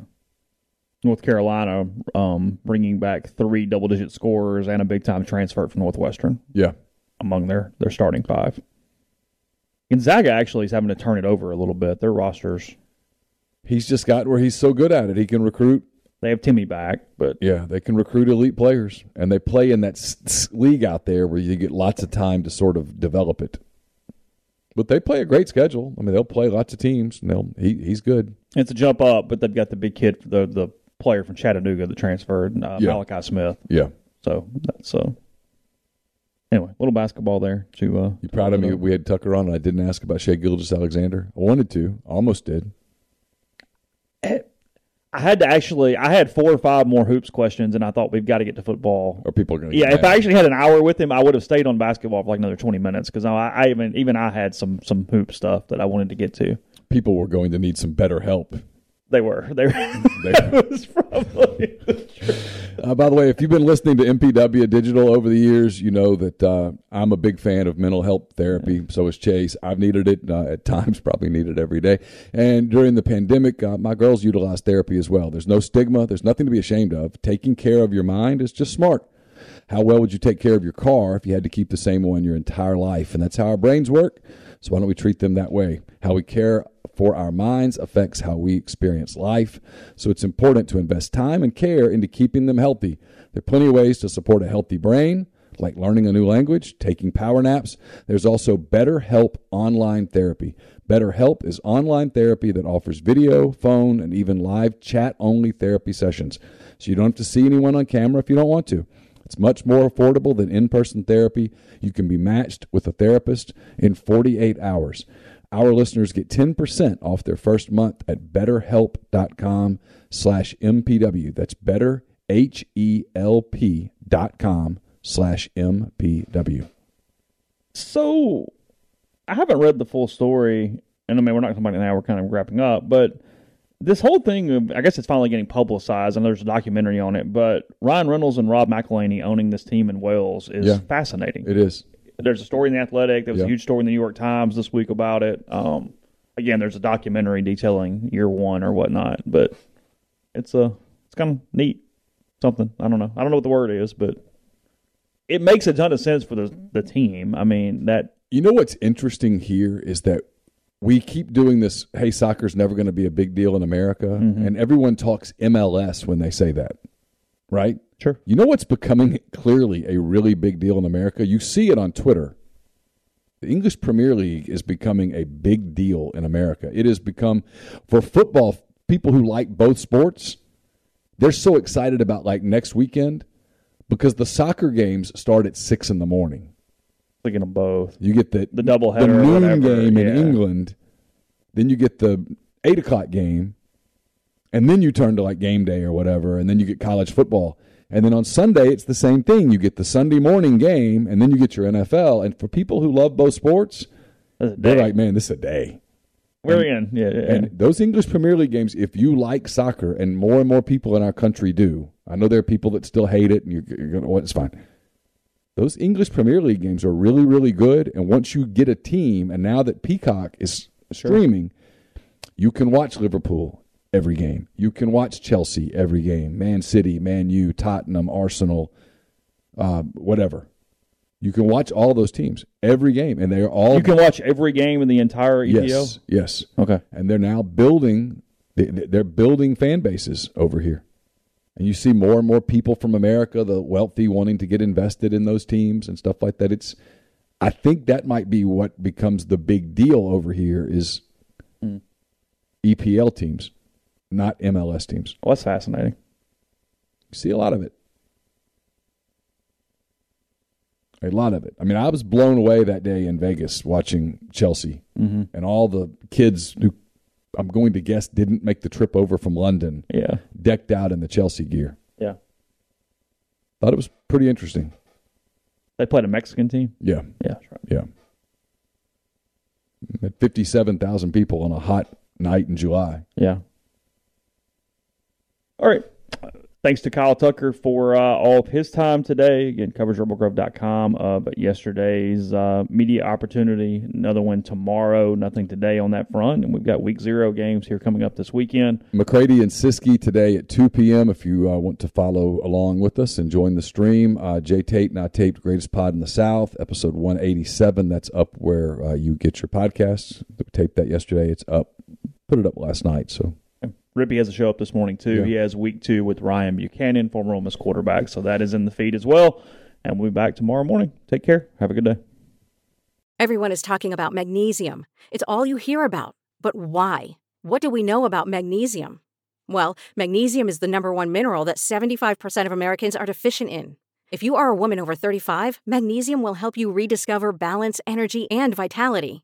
North Carolina um, bringing back three double digit scorers and a big time transfer from Northwestern.
Yeah.
Among their, their starting five. Gonzaga actually is having to turn it over a little bit. Their rosters.
He's just got where he's so good at it. He can recruit
they have Timme back, but
yeah, they can recruit elite players, and they play in that s- s- league out there where you get lots of time to sort of develop it. But they play a great schedule. I mean, they'll play lots of teams. And they'll he, he's good.
It's a jump up, but they've got the big kid, the the player from Chattanooga that transferred, uh, yeah. Malachi Smith.
Yeah.
So that's so. Uh, anyway, little basketball there. To uh,
you proud of me? We had Tucker on, and I didn't ask about Shai Gilgeous-Alexander. I wanted to, almost did.
I had to actually. I had four or five more hoops questions, and I thought we've got to get to football.
Or people are going.
to Yeah, if I actually had an hour with him, I would have stayed on basketball for like another twenty minutes because I, I even even I had some some hoop stuff that I wanted to get to.
People were going to need some better help
they were. They were.
[laughs] was probably the uh, by the way, if you've been listening to MPW Digital over the years, you know that uh, I'm a big fan of mental health therapy. So is Chase. I've needed it uh, at times, probably need it every day. And during the pandemic, uh, my girls utilized therapy as well. There's no stigma. There's nothing to be ashamed of. Taking care of your mind is just smart. How well would you take care of your car if you had to keep the same one your entire life? And that's how our brains work. So why don't we treat them that way? How we care for our minds affects how we experience life. So it's important to invest time and care into keeping them healthy. There are plenty of ways to support a healthy brain, like learning a new language, taking power naps. There's also BetterHelp online therapy. BetterHelp is online therapy that offers video, phone, and even live chat only therapy sessions. So you don't have to see anyone on camera if you don't want to. It's much more affordable than in person therapy. You can be matched with a therapist in 48 hours. Our listeners get 10% off their first month at betterhelp.com slash MPW. That's better, H E L P dot com slash MPW.
So I haven't read the full story. And I mean, we're not talking about it now, we're kind of wrapping up, but this whole thing, I guess it's finally getting publicized. I know there's a documentary on it, but Ryan Reynolds and Rob McElhenney owning this team in Wales is yeah, fascinating.
It is.
There's a story in the Athletic. There was yeah. a huge story in the New York Times this week about it. Um, again, there's a documentary detailing year one or whatnot, but it's a it's kind of neat. Something I don't know. I don't know what the word is, but it makes a ton of sense for the the team. I mean that.
You know what's interesting here is that we keep doing this. Hey, soccer's never going to be a big deal in America, mm-hmm. and everyone talks MLS when they say that, right?
Sure.
You know what's becoming clearly a really big deal in America? You see it on Twitter. The English Premier League is becoming a big deal in America. It has become for football people who like both sports. They're so excited about like next weekend because the soccer games start at six in the morning
thinking of both.
You get the the double
the
noon
game
yeah. in England, then you get the eight o'clock game, and then you turn to like game day or whatever, and then you get college football. And then on Sunday, it's the same thing. You get the Sunday morning game, and then you get your NFL. And for people who love both sports, they're like, man, this is a day.
We're and, in. Yeah, yeah, And
those English Premier League games, if you like soccer, and more and more people in our country do, I know there are people that still hate it, and you're, you're going, well, it's fine those English Premier League games are really, really good. And once you get a team, and now that Peacock is sure. streaming, you can watch Liverpool every game. You can watch Chelsea every game, Man City, Man U, Tottenham, Arsenal, uh, whatever. You can watch all those teams every game, and they are all.
You can watch every game in the entire EPL.
Yes, yes.
Okay,
and they're now building. They're building fan bases over here and you see more and more people from America, the wealthy, wanting to get invested in those teams and stuff like that. It's, I think that might be what becomes the big deal over here is mm. EPL teams, not MLS teams.
Well, that's fascinating.
You see a lot of it. A lot of it. I mean, I was blown away that day in Vegas watching Chelsea mm-hmm. and all the kids who I'm going to guess didn't make the trip over from London.
Yeah.
Decked out in the Chelsea gear.
Yeah.
Thought it was pretty interesting.
They played a Mexican team?
Yeah.
Yeah, right.
Yeah. 57,000 people on a hot night in July.
Yeah. All right. Thanks to Kyle Tucker for uh, all of his time today. Again, covers rebelgrove.com. Uh, but yesterday's uh, media opportunity, another one tomorrow, nothing today on that front. And we've got week zero games here coming up this weekend.
McCready and Siski today at 2 p.m. If you uh, want to follow along with us and join the stream, uh, Jay Tate and I taped Greatest Pod in the South, episode 187. That's up where uh, you get your podcasts. We taped that yesterday. It's up. Put it up last night. So
Rippy has a show up this morning too. Yeah. He has week two with Ryan Buchanan, former Ole Miss quarterback. So that is in the feed as well. And we'll be back tomorrow morning. Take care. Have a good day.
Everyone is talking about magnesium. It's all you hear about. But why? What do we know about magnesium? Well, magnesium is the number one mineral that 75% of Americans are deficient in. If you are a woman over 35, magnesium will help you rediscover balance, energy, and vitality.